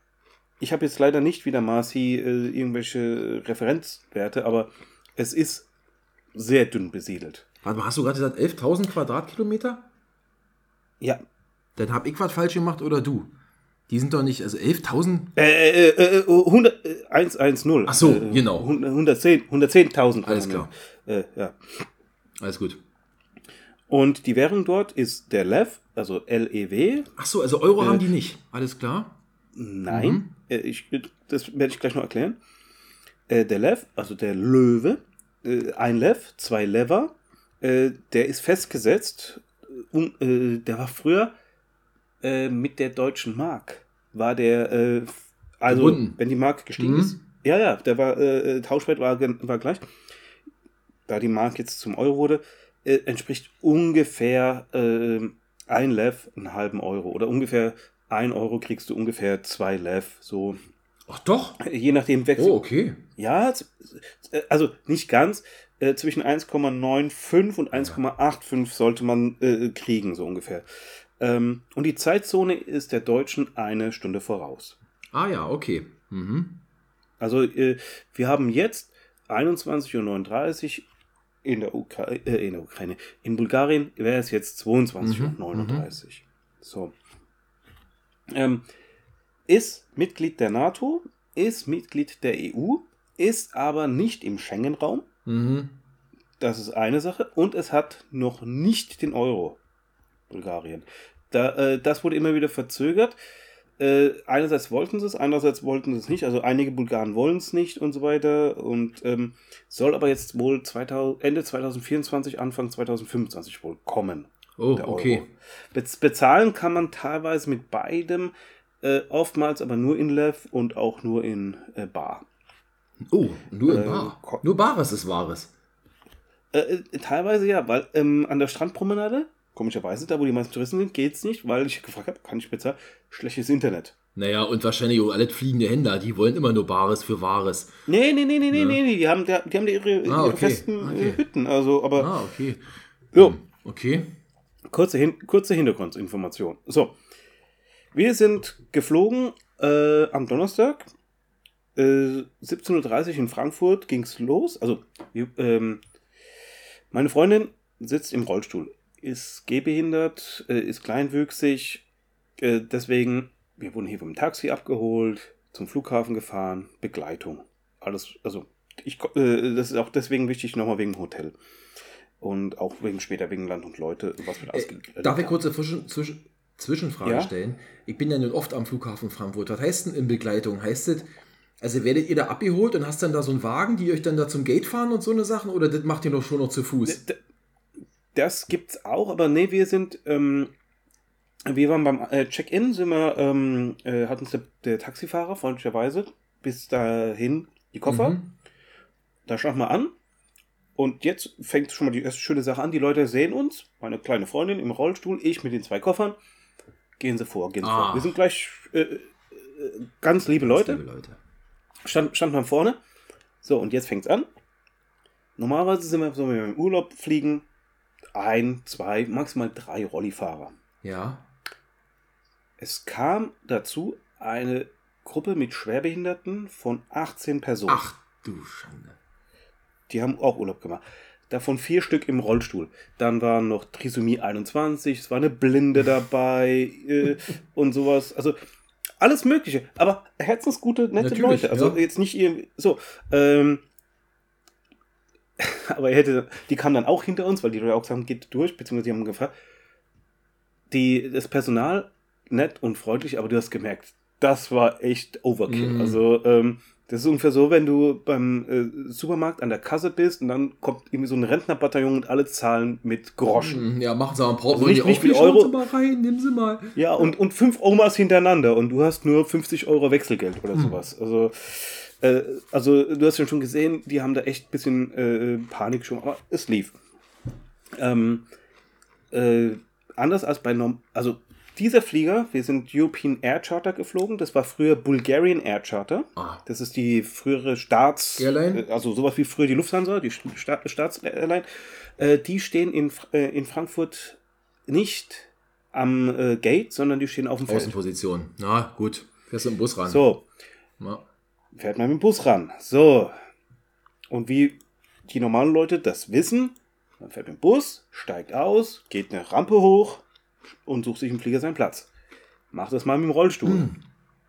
Ich habe jetzt leider nicht wie der Marci äh, irgendwelche Referenzwerte, aber es ist sehr dünn besiedelt. warte mal, hast du gerade gesagt 11.000 Quadratkilometer? Ja. Dann habe ich was falsch gemacht oder du? Die sind doch nicht, also 11.000? Äh, äh, äh, 100, äh, 110. Ach so, äh, genau. 110 110.000. Alles klar. Äh, ja. Alles gut. Und die Währung dort ist der Lev, also L-E-W, Ach so, also Euro Äh, haben die nicht. Alles klar. Nein, äh, ich, das werde ich gleich noch erklären. Äh, der Lev, also der Löwe, äh, ein Lev, zwei Lever, äh, der ist festgesetzt. äh, Um, äh, der war früher äh, mit der deutschen Mark. War der, äh, also Gebunden. wenn die Mark gestiegen Mhm. ist. Ja, ja, der war, äh, äh, Tauschwert war, war gleich. Da die Mark jetzt zum Euro wurde, äh, entspricht ungefähr äh, ein Lev einen halben Euro. Oder ungefähr ein Euro kriegst du ungefähr zwei Lev. So, Ach doch. je nachdem wechselt. Oh, okay. Ja, äh, also nicht ganz. Äh, zwischen 1,95 und 1,85 sollte man kriegen, so ungefähr. Ähm, und die Zeitzone ist der Deutschen eine Stunde voraus. Ah ja, okay. Mhm. Also äh, wir haben jetzt 21.39 Uhr in der, Ukra äh, in der Ukraine. In Bulgarien wäre es jetzt 22.39 Uhr. So. Ähm, ist Mitglied der NATO, ist Mitglied der EU ist aber nicht im Schengen-Raum. Mhm. Das ist eine Sache. Und es hat noch nicht den Euro, Bulgarien. Da, äh, das wurde immer wieder verzögert. Äh, einerseits wollten sie es, andererseits wollten sie es nicht. Also einige Bulgaren wollen es nicht und so weiter. Und ähm, soll aber jetzt wohl 2000, Ende 2024, Anfang 2025 wohl kommen. Oh, okay. Bez bezahlen kann man teilweise mit beidem, äh, oftmals aber nur in Lev und auch nur in äh, Bar. Oh, nur in Äh, Bar. Nur Bares ist Wahres. Äh, äh, teilweise ja, weil ähm, an der Strandpromenade, komischerweise, da wo die meisten Touristen sind, geht's nicht, weil ich gefragt habe, kann ich bezahlen? Schlechtes Internet. Naja, und wahrscheinlich auch alle fliegende Händler, die wollen immer nur Bares für Wahres. Nee, nee, nee, nee, nee, Ja. nee, nee, die haben, die, haben ihre, Ah, ihre okay, festen okay. Äh, Hütten, also, aber Ah, okay. so, Okay. kurze, Hin kurze Hintergrundinformation. So, wir sind geflogen äh, am Donnerstag, äh, 17.30 Uhr in Frankfurt ging's los. Also, wir, ähm, meine Freundin sitzt im Rollstuhl, ist gehbehindert, äh, ist kleinwüchsig, äh, deswegen, wir wurden hier vom Taxi abgeholt, zum Flughafen gefahren, Begleitung. Alles, also, ich, äh, das ist auch deswegen wichtig, nochmal wegen dem Hotel. Und auch wegen später wegen Land und Leute, was wir da Äh, ausge- darf ich kurz eine Zwischen Zwischen Zwischenfrage Ja? stellen? Ich bin ja nun oft am Flughafen Frankfurt. Was heißt denn in Begleitung? Heißt das, also werdet ihr da abgeholt und hast dann da so einen Wagen, die euch dann da zum Gate fahren und so eine Sachen? Oder das macht ihr doch schon noch zu Fuß? D- Das gibt's auch, aber nee, wir sind, ähm, wir waren beim äh, Check-in, sind wir, ähm, äh, hat uns der, der Taxifahrer freundlicherweise bis dahin die Koffer, Mhm. da schauen wir an. Und jetzt fängt schon mal die erste schöne Sache an. Die Leute sehen uns, meine kleine Freundin im Rollstuhl, ich mit den zwei Koffern. Gehen sie vor, gehen sie Ah. vor. Wir sind gleich äh, äh, ganz liebe Leute. Liebe Leute. stand, stand man vorne. So, und jetzt fängt's an. Normalerweise sind wir so, wenn wir im Urlaub fliegen, ein, zwei, maximal drei Rollifahrer. Ja. Es kam dazu eine Gruppe mit Schwerbehinderten von 18 Personen. Ach du Schande. Die haben auch Urlaub gemacht. Davon vier Stück im Rollstuhl. Dann waren noch Trisomie 21, es war eine Blinde dabei *laughs* äh, und sowas. Also alles Mögliche. Aber herzensgute, nette Natürlich, Leute. Also ja. jetzt nicht irgendwie so. Ähm, *laughs* aber er hätte, die kamen dann auch hinter uns, weil die Leute auch gesagt haben, geht durch, beziehungsweise die haben gefragt. Die, das Personal nett und freundlich, aber du hast gemerkt, das war echt Overkill. Mhm. Also ähm, das ist ungefähr so, wenn du beim äh, Supermarkt an der Kasse bist und dann kommt irgendwie so ein Rentnerbataillon und alle zahlen mit Groschen. Mhm, Ja, machen Sie mal ein paar Also nicht- nicht viel Schauen Euro. Sie mal rein, nehmen Sie mal. Ja, und, und fünf Omas hintereinander und du hast nur 50 Euro Wechselgeld oder sowas. Also, äh, also du hast ja schon gesehen, die haben da echt ein bisschen äh, Panik schon, aber es lief. Ähm, äh, anders als bei Norm also dieser Flieger, wir sind European Air Charter geflogen, das war früher Bulgarian Air Charter. Ah. Das ist die frühere Staats... Airline? äh, Also sowas wie früher die Lufthansa, die Sta Staatsairline. Äh, die stehen in, äh, in Frankfurt nicht am äh, Gate, sondern die stehen auf dem Feld. Außenposition. Na, gut. Fährst du im Bus ran. So, Ja. Fährt man mit dem Bus ran. So. Und wie die normalen Leute das wissen, man fährt mit dem Bus, steigt aus, geht eine Rampe hoch und sucht sich im Flieger seinen Platz. Macht das mal mit dem Rollstuhl. Hm.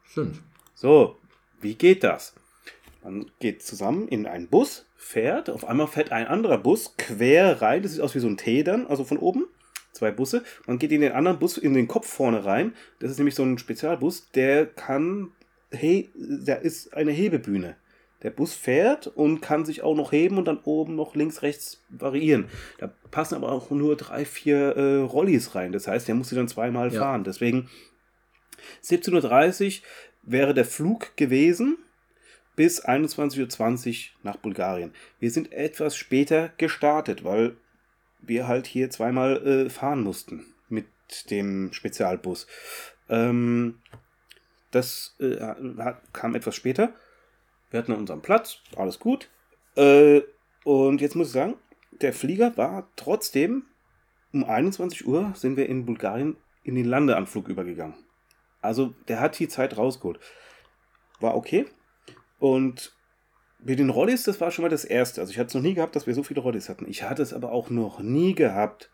Stimmt. So, wie geht das? Man geht zusammen in einen Bus, fährt, auf einmal fährt ein anderer Bus quer rein, das sieht aus wie so ein T dann, also von oben, zwei Busse. Man geht in den anderen Bus in den Kopf vorne rein, das ist nämlich so ein Spezialbus, der kann, hey, da ist eine Hebebühne. Der Bus fährt und kann sich auch noch heben und dann oben noch links, rechts variieren. Da passen aber auch nur drei, vier äh, Rollis rein. Das heißt, der muss sie dann zweimal Ja. fahren. Deswegen 17.30 Uhr wäre der Flug gewesen bis 21.20 Uhr nach Bulgarien. Wir sind etwas später gestartet, weil wir halt hier zweimal äh, fahren mussten mit dem Spezialbus. Ähm, das äh, kam etwas später. Wir hatten unseren Platz, alles gut. Äh, und jetzt muss ich sagen, der Flieger war trotzdem um 21 Uhr sind wir in Bulgarien in den Landeanflug übergegangen. Also der hat die Zeit rausgeholt. War okay. Und mit den Rollis, das war schon mal das Erste. Also ich hatte es noch nie gehabt, dass wir so viele Rollis hatten. Ich hatte es aber auch noch nie gehabt,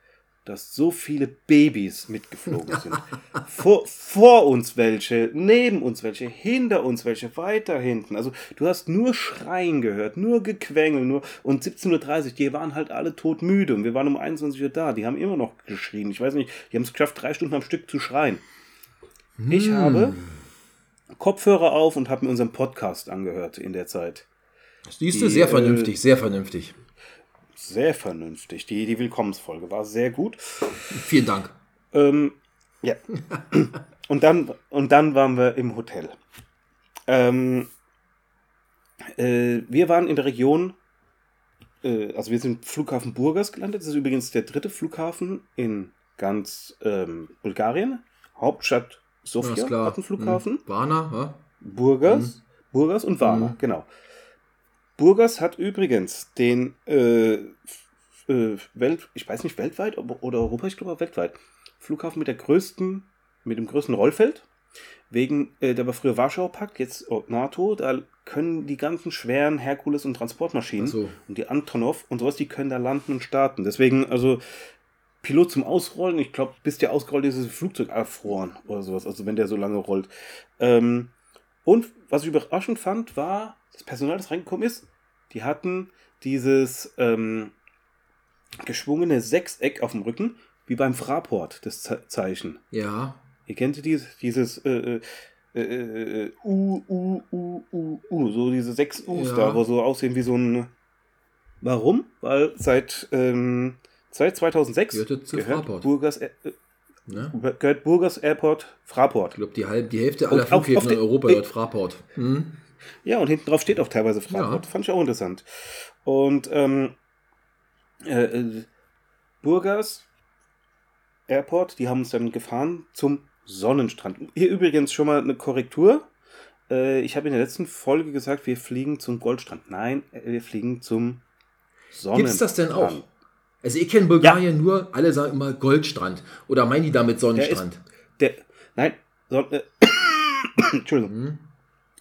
dass so viele Babys mitgeflogen sind. *laughs* vor, vor uns welche, neben uns welche, hinter uns welche, weiter hinten. Also du hast nur Schreien gehört, nur Gequengel, nur und 17.30 Uhr, die waren halt alle todmüde und wir waren um 21 Uhr da. Die haben immer noch geschrien. Ich weiß nicht, die haben es geschafft, drei Stunden am Stück zu schreien. Ich habe Kopfhörer auf und habe mir unseren Podcast angehört in der Zeit. Siehst du, Die, sehr äh, vernünftig, sehr vernünftig. Sehr vernünftig. Die, die Willkommensfolge war sehr gut. Vielen Dank. Ähm, ja. und, dann, und dann waren wir im Hotel. Ähm, äh, wir waren in der Region, äh, also wir sind Flughafen Burgas gelandet. Das ist übrigens der dritte Flughafen in ganz ähm, Bulgarien. Hauptstadt Sofia hat einen Flughafen. Hm. Warner, ja? Burgas, Burgas und Varna, Mhm. genau. Burgas hat übrigens den äh, äh, Welt, ich weiß nicht weltweit oder Europa, ich glaube weltweit, Flughafen mit der größten, mit dem größten Rollfeld. Wegen, äh, der war früher Warschauer Pakt, jetzt NATO, da können die ganzen schweren Herkules- und Transportmaschinen so. und die Antonov und sowas, die können da landen und starten. Deswegen, also Pilot zum Ausrollen, ich glaube, bis der ausgerollt ist, ist das Flugzeug erfroren oder sowas, also wenn der so lange rollt. Ähm, und was ich überraschend fand, war, das Personal, das reingekommen ist, die hatten dieses ähm, geschwungene Sechseck auf dem Rücken, wie beim Fraport, das Ze Zeichen. Ja. Ihr kennt dieses, dieses äh, äh, äh, äh, U, U, U, U, U, so diese sechs U's Ja. da, wo so aussehen wie so ein. Warum? Weil seit, ähm, seit 2006 Gehörte zu gehört Fraport. Burgas, äh, Ne? gehört Burgas Airport Fraport. Ich glaube, die, halb, die Hälfte aller Flughäfen in Europa den- hört Fraport. Hm? Ja, und hinten drauf steht auch teilweise Fraport. Ja. Fand ich auch interessant. Und ähm, äh, äh, Burgas Airport, die haben uns dann gefahren zum Sonnenstrand. Hier übrigens schon mal eine Korrektur. Äh, ich habe in der letzten Folge gesagt, wir fliegen zum Goldstrand. Nein, äh, wir fliegen zum Sonnenstrand. Gibt's das denn auch? Also ich kenne Bulgarien nur, alle sagen immer Goldstrand. Oder meinen die damit Sonnenstrand? Der, nein, Son äh, *coughs* Entschuldigung. Hm?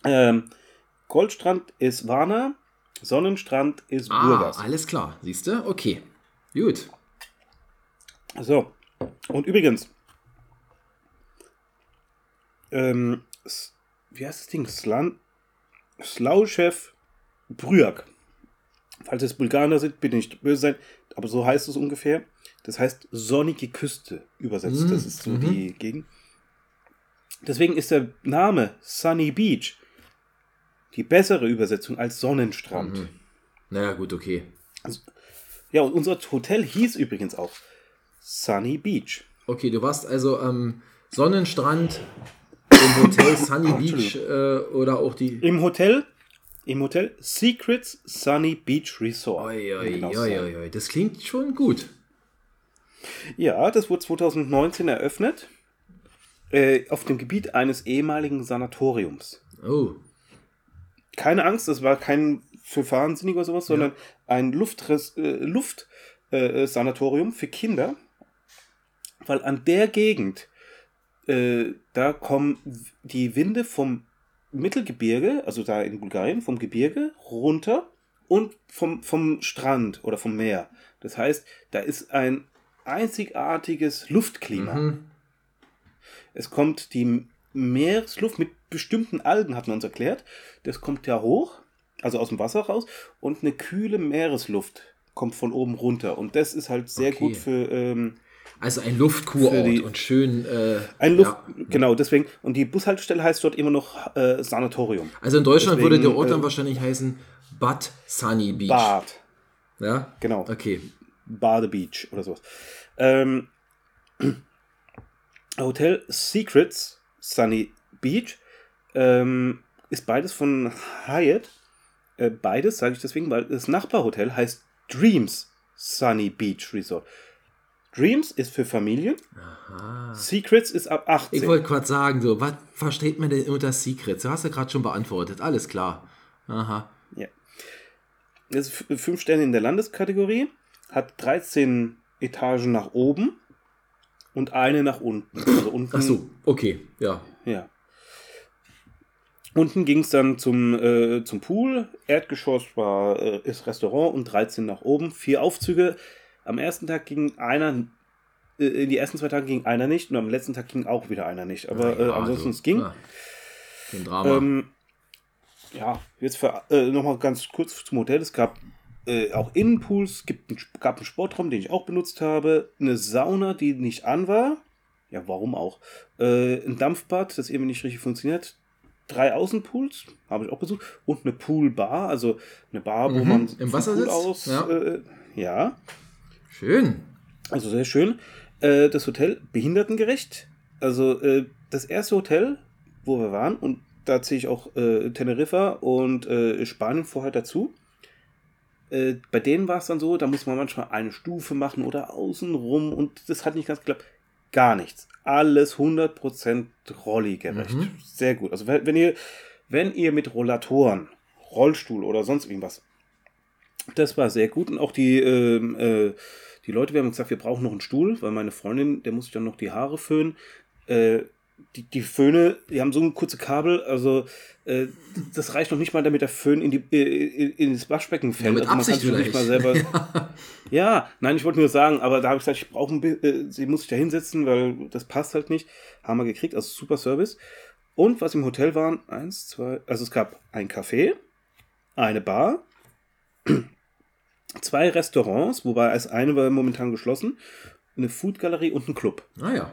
Ähm, Goldstrand ist Varna, Sonnenstrand ist Ah, Burgas. alles klar. Siehst du? Okay. Gut. So, und übrigens, ähm, wie heißt das Ding? Slan Slauchev Bryak. Falls es Bulgarer sind, bitte nicht böse sein, aber so heißt es ungefähr. Das heißt sonnige Küste übersetzt. Mm, Das ist so mhm. die Gegend. Deswegen ist der Name Sunny Beach die bessere Übersetzung als Sonnenstrand. Mhm. Naja, gut, okay. Ja, und unser Hotel hieß übrigens auch Sunny Beach. Okay, du warst also am Sonnenstrand im Hotel *coughs* Sunny Beach äh, oder auch die. Im Hotel, im Hotel Secrets Sunny Beach Resort. Oi, oi, oi. Das klingt schon gut. Ja, das wurde 2019 eröffnet. Äh, auf dem Gebiet eines ehemaligen Sanatoriums. Oh. Keine Angst, das war kein für Wahnsinnige oder sowas, sondern ein Luftres, äh, Luft, äh, für Kinder. Weil an der Gegend, äh, da kommen die Winde vom Mittelgebirge, also da in Bulgarien, vom Gebirge runter und vom, vom Strand oder vom Meer. Das heißt, da ist ein einzigartiges Luftklima. Mhm. Es kommt die Meeresluft mit bestimmten Algen, hat man uns erklärt. Das kommt ja hoch, also aus dem Wasser raus, und eine kühle Meeresluft kommt von oben runter. Und das ist halt sehr Okay. gut für ähm, Also ein Luftkurort die- und schön. Äh, ein Luft. ja. Genau, deswegen. Und die Bushaltestelle heißt dort immer noch äh, Sanatorium. Also in Deutschland würde Deswegen, der Ort dann äh, wahrscheinlich heißen Bad Sunny Beach. Bad. Ja? Genau. Okay. Bade Beach oder sowas. Ähm, *clears throat* Hotel Secrets Sunny Beach ähm, ist beides von Hyatt. Äh, beides sage ich deswegen, weil das Nachbarhotel heißt Dreams Sunny Beach Resort. Dreams ist für Familien, Aha. Secrets ist ab 18. Ich wollte gerade sagen, so, was versteht man denn unter Secrets? Du hast ja gerade schon beantwortet. Alles klar. Aha. Ja. Das ist fünf Sterne in der Landeskategorie, hat 13 Etagen nach oben und eine nach unten. *clears throat* Also unten Ach so, okay. Ja. Ja. Unten ging es dann zum, äh, zum Pool. Erdgeschoss war äh, ist Restaurant und 13 nach oben. Vier Aufzüge. Am ersten Tag ging einer äh, in die ersten zwei Tage ging einer nicht und am letzten Tag ging auch wieder einer nicht. Aber äh, Ja, ansonsten also, es ging. ja. Kein Drama. Ähm, ja, jetzt für, äh, nochmal ganz kurz zum Hotel. Es gab äh, auch Innenpools, gibt ein, gab einen Sportraum, den ich auch benutzt habe, eine Sauna, die nicht an war. Ja, warum auch? Äh, ein Dampfbad, das eben nicht richtig funktioniert. Drei Außenpools, habe ich auch besucht. Und eine Poolbar, also eine Bar, wo Mhm, man im Wasser Pool sitzt? aus. Ja. Äh, ja, Schön. also sehr schön. Äh, das Hotel behindertengerecht. Also äh, das erste Hotel, wo wir waren, und da zähle ich auch äh, Teneriffa und Spanien vorher dazu. Äh, bei denen war es dann so, da muss man manchmal eine Stufe machen oder außenrum und das hat nicht ganz geklappt. Gar nichts. Alles 100% Rolli-gerecht. Mhm. Sehr gut. Also wenn ihr, wenn ihr mit Rollatoren, Rollstuhl oder sonst irgendwas, das war sehr gut und auch die, ähm, äh, die Leute, wir haben gesagt, wir brauchen noch einen Stuhl, weil meine Freundin, der muss sich dann noch die Haare föhnen. Äh, die, die Föhne, die haben so ein kurze Kabel, also äh, das reicht noch nicht mal, damit der Föhn in, die, äh, in, in das Waschbecken fällt. mit also man kann sich nicht mal vielleicht. selber. *laughs* ja, nein, ich wollte nur sagen, aber da habe ich gesagt, ich brauche ein äh, sie muss sich da hinsetzen, weil das passt halt nicht. Haben wir gekriegt, also super Service. Und was im Hotel waren, eins, zwei, also es gab ein Café, eine Bar, *clears throat* zwei Restaurants, wobei das eine war momentan geschlossen, eine Foodgalerie und ein Club. Naja.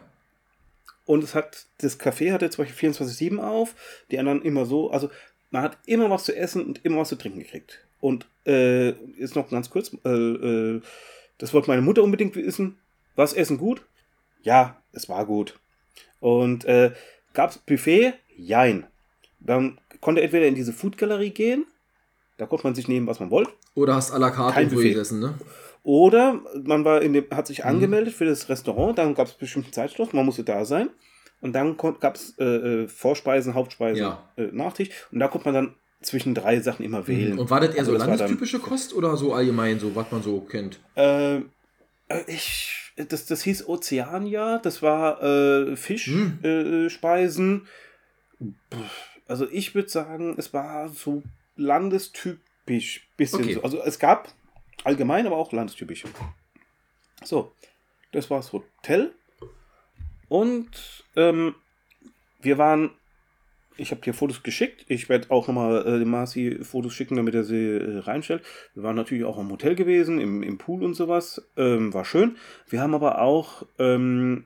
Und es hat, das Café hatte zum Beispiel 24-7 auf, die anderen immer so. Also man hat immer was zu essen und immer was zu trinken gekriegt. Und äh, jetzt noch ganz kurz, äh, äh, das wollte meine Mutter unbedingt wissen. War das Essen gut? Ja, es war gut. Und äh, gab es Buffet? Jein. Dann konnte entweder in diese Foodgalerie gehen, da konnte man sich nehmen, was man wollte. Oder hast à la carte Buffet. gesessen, ne? Oder man war in dem, hat sich Mhm. angemeldet für das Restaurant, dann gab es bestimmten Zeitschluss, man musste da sein. Und dann gab es äh, äh, Vorspeisen, Hauptspeisen, Ja. äh, Nachtisch. Und da konnte man dann zwischen drei Sachen immer wählen. Und war das eher so Also das dann- landestypische Kost oder so allgemein, so was man so kennt? Äh, äh, ich, das, das hieß Ozeania, das war äh, Fischspeisen. Hm. Äh, Speisen. also ich würde sagen, es war so landestypisch, bisschen Okay. so. Also es gab allgemein, aber auch landestypisch. So, das war das Hotel. Und ähm, wir waren, ich habe hier Fotos geschickt. Ich werde auch nochmal äh, dem Marci Fotos schicken, damit er sie äh, reinstellt. Wir waren natürlich auch am Hotel gewesen, im, im Pool und sowas. Ähm, war schön. Wir haben aber auch ähm,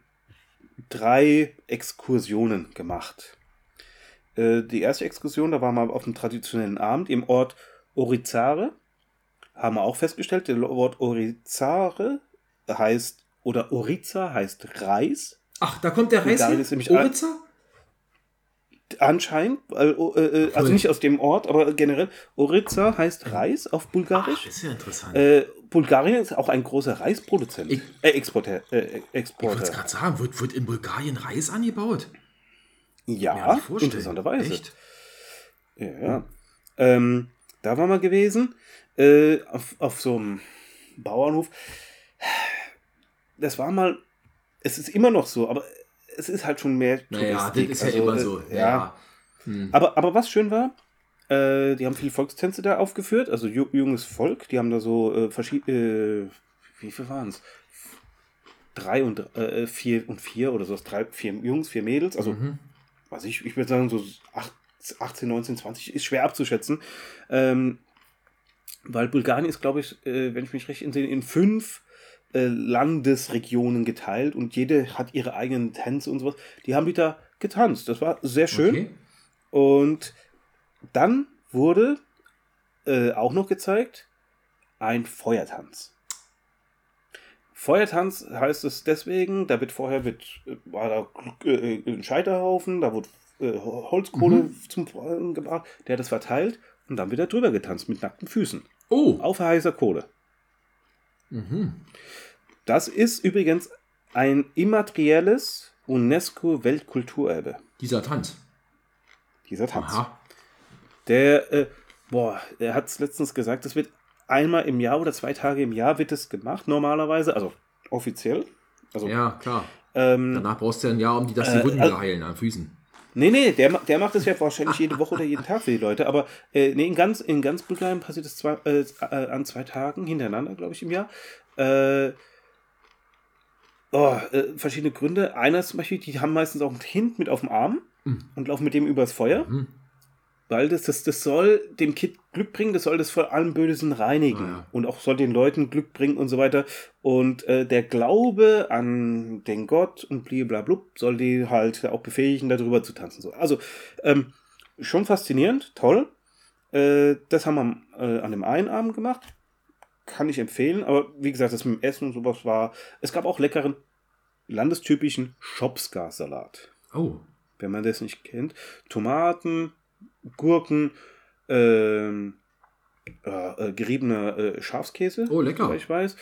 drei Exkursionen gemacht. Äh, die erste Exkursion, da waren wir auf einem traditionellen Abend im Ort Orizare. Haben wir auch festgestellt, der Ort Orizare heißt, oder Oriza heißt Reis. Ach, da kommt der Reis her? ist nämlich Oriza? Anscheinend, weil, äh, äh, also Cool. nicht aus dem Ort, aber generell, Oriza heißt Reis auf Ach, Bulgarisch. das ist ja interessant. Äh, Bulgarien ist auch ein großer Reisproduzent. Ich- äh, Exporter. Äh, ich wollte es Exporter. gerade sagen, wird, wird in Bulgarien Reis angebaut? Ja, interessanterweise. Echt? Ja, ja. Ähm, da waren wir gewesen, äh, auf, auf so einem Bauernhof. Das war mal, es ist immer noch so, aber es ist halt schon mehr Naja, das ist ja Also, immer äh, so. Ja. Ja. Hm. Aber, aber was schön war, äh, die haben viele Volkstänze da aufgeführt, also ju junges Volk, die haben da so äh, verschiedene, äh, wie viel waren es? Drei und äh, vier und vier oder so, drei, vier Jungs, vier Mädels, also Mhm. was ich, ich würde sagen, so acht- 18, 19, 20 ist schwer abzuschätzen. Ähm, weil Bulgarien ist, glaube ich, äh, wenn ich mich recht entsinne, in fünf äh, Landesregionen geteilt und jede hat ihre eigenen Tänze und sowas. Die haben wieder getanzt. Das war sehr schön. Okay. Und dann wurde äh, auch noch gezeigt ein Feuertanz. Feuertanz heißt es deswegen, da wird vorher wird, äh, war da äh, ein Scheiterhaufen, da wurde äh, Holzkohle zum Feuern gebracht, der hat das verteilt und dann wieder drüber getanzt mit nackten Füßen. Oh. Auf heißer Kohle. Mhm. Das ist übrigens ein immaterielles UNESCO-Weltkulturerbe, Dieser Tanz. dieser Tanz. Aha. Der, äh, boah, er hat es letztens gesagt, das wird einmal im Jahr oder zwei Tage im Jahr wird es gemacht, normalerweise, also offiziell. Also, Ja, klar. ähm, Danach brauchst du ja ein Jahr, um die, dass die Äh, Wunden also- heilen an Füßen. Nee, nee, der, der macht es ja wahrscheinlich jede Woche oder jeden Tag für die Leute, aber äh, nee, in ganz, in ganz Bulgarien passiert es zwei, äh, äh, an zwei Tagen hintereinander, glaube ich, im Jahr. Äh, Oh, äh, verschiedene Gründe. Einer ist zum Beispiel, die haben meistens auch ein Kind mit auf dem Arm und laufen mit dem übers Feuer. Mhm. Weil das, das, das soll dem Kind Glück bringen, das soll das vor allem Bösen reinigen. Ah, ja. Und auch soll den Leuten Glück bringen und so weiter. Und äh, der Glaube an den Gott und bliblablub soll die halt auch befähigen, darüber zu tanzen. So. Also, ähm, schon faszinierend, toll. Äh, das haben wir äh, an dem einen Abend gemacht. Kann ich empfehlen. Aber wie gesagt, das mit dem Essen und sowas war. Es gab auch leckeren, landestypischen Schopsgar-Salat Oh, wenn man das nicht kennt. Tomaten, Gurken, ähm, äh, geriebener äh, Schafskäse, Oh, lecker. ich weiß.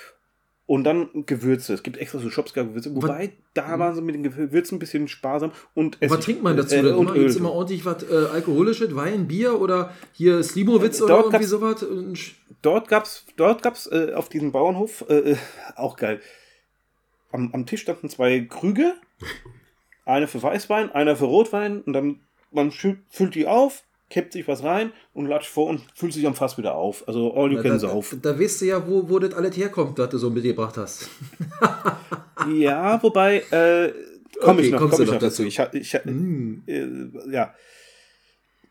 Und dann Gewürze. Es gibt extra so Shopsgar-Gewürze. Wobei, da waren sie mit den Gewürzen ein bisschen sparsam. Und was Essig- trinkt man dazu äh, und es Öl. immer ordentlich was äh, Alkoholisches, Wein, Bier oder hier Slivovitz Äh, oder dort irgendwie sowas? Dort gab's, dort gab's äh, auf diesem Bauernhof, äh, äh, auch geil. Am, am Tisch standen zwei Krüge. *laughs* Einer für Weißwein, einer für Rotwein. Und dann, man füllt die auf, kippt sich was rein und latscht vor und füllt sich am Fass wieder auf. Also all you Da, can da, sauf. da weißt du ja, wo, wo das alles herkommt, was du so mitgebracht hast. *laughs* Ja, wobei, äh, komme Okay, ich noch, komm ich noch dazu. dazu. Ich, ich, Mm. äh, ja.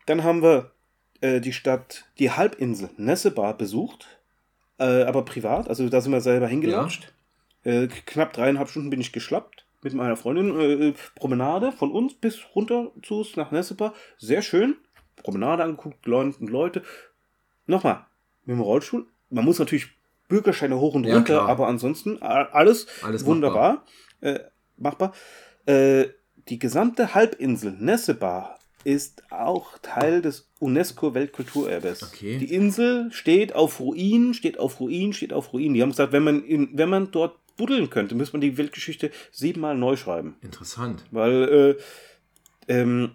Dann haben wir äh, die Stadt, die Halbinsel Nessebar besucht, äh, aber privat. Also da sind wir selber hingelatscht. Äh, knapp dreieinhalb Stunden bin ich geschlappt mit meiner Freundin. Äh, Promenade von uns bis runter zu uns nach Nessebar. Sehr schön. Promenade angeguckt, Leute. Nochmal, mit dem Rollstuhl. Man muss natürlich Bürgerscheine hoch und Ja, runter, klar. aber ansonsten alles, Alles wunderbar. Äh, machbar. Äh, die gesamte Halbinsel Nessebar ist auch Teil des UNESCO-Weltkulturerbes. Okay. Die Insel steht auf Ruinen, steht auf Ruinen, steht auf Ruinen. Die haben gesagt, wenn man, in, wenn man dort buddeln könnte, müsste man die Weltgeschichte siebenmal neu schreiben. Interessant. Weil äh, ähm,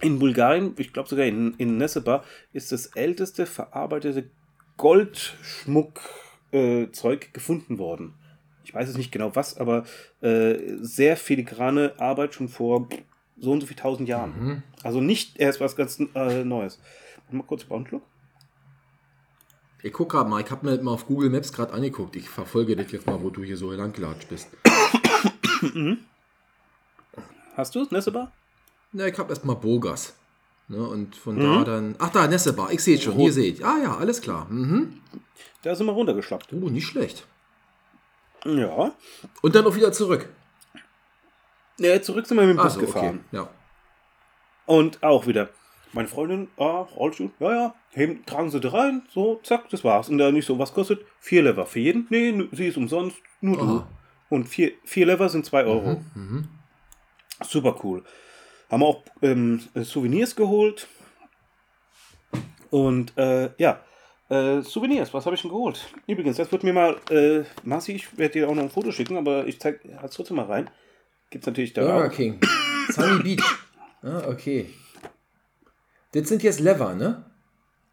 in Bulgarien, ich glaube sogar in, in Nessebar, ist das älteste verarbeitete Goldschmuckzeug äh, gefunden worden. Ich weiß es nicht genau was, aber äh, sehr filigrane Arbeit schon vor so und so viel tausend Jahren. Mhm. Also nicht erst was ganz äh, Neues. Mal kurz Bauernschluck. Ich guck gerade mal, ich habe mir mal auf Google Maps gerade angeguckt. Ich verfolge dich jetzt mal, wo du hier so langgelatscht bist. *coughs* Hast du es, Nessebar? Na, ich habe erstmal Bogas. Ne, und von Mhm. da dann. Ach, da, Nessebar. Ich sehe schon. Hier sehe ich. Ah ja, alles klar. Mhm. Da sind wir runtergeschlappt. Oh, nicht schlecht. Ja. Und dann auch wieder zurück. ja zurück sind wir mit dem Bus Also, gefahren. okay. Ja. Und auch wieder. Meine Freundin, ah, Rollstuhl, ja, ja, heben, tragen sie da rein, so, zack, das war's. Und dann nicht so, was kostet? Vier Lever für jeden? Nee, sie ist umsonst, nur du. Aha. Und vier, vier Lever sind zwei Euro. Mhm. Super cool. Haben auch ähm, Souvenirs geholt. Und äh, ja, äh, Souvenirs, was habe ich denn geholt? Übrigens, das wird mir mal, äh, Marci, ich werde dir auch noch ein Foto schicken, aber ich zeig es trotzdem mal rein. Gibt's natürlich da Burger auch. King. Sunny Beach. Ah, okay. Das sind jetzt Lever, ne?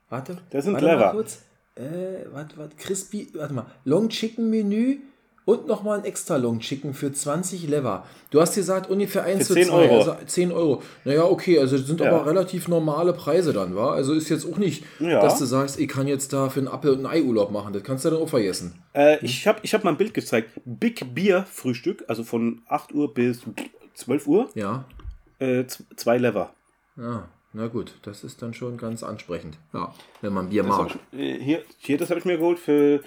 Warte. Das sind warte Mal Lever. kurz. Äh, warte, warte. Crispy, warte mal. Long Chicken Menü und nochmal ein extra Long Chicken für 20 Lever. Du hast gesagt ungefähr 1 Für zu 10 2, Euro. also 10 Euro. Naja, okay, also das sind Ja. aber relativ normale Preise dann, wa? Also ist jetzt auch nicht, Ja. dass du sagst, ich kann jetzt da für einen Apfel und ein Ei Urlaub machen. Das kannst du dann auch vergessen. Äh, ich habe ich hab mal ein Bild gezeigt. Big Beer Frühstück, also von 8 Uhr bis 12 Uhr, Ja. äh, zwei Lever. Ja, na gut, das ist dann schon ganz ansprechend. Ja, wenn man Bier Das mag. ich, äh, hier, hier, das habe ich mir geholt für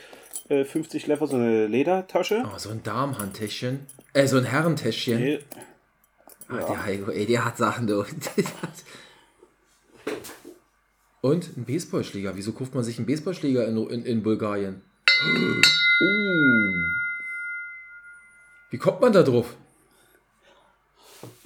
äh, 50 Lever, so eine Ledertasche. Oh, so ein Darmhandtäschchen. Äh, so ein Herrentäschchen. Hier, Ach, der Heiko, ey, der hat Sachen, du. *laughs* Und ein Baseballschläger. Wieso kauft man sich einen Baseballschläger in, in, in Bulgarien? Oh. Wie kommt man da drauf?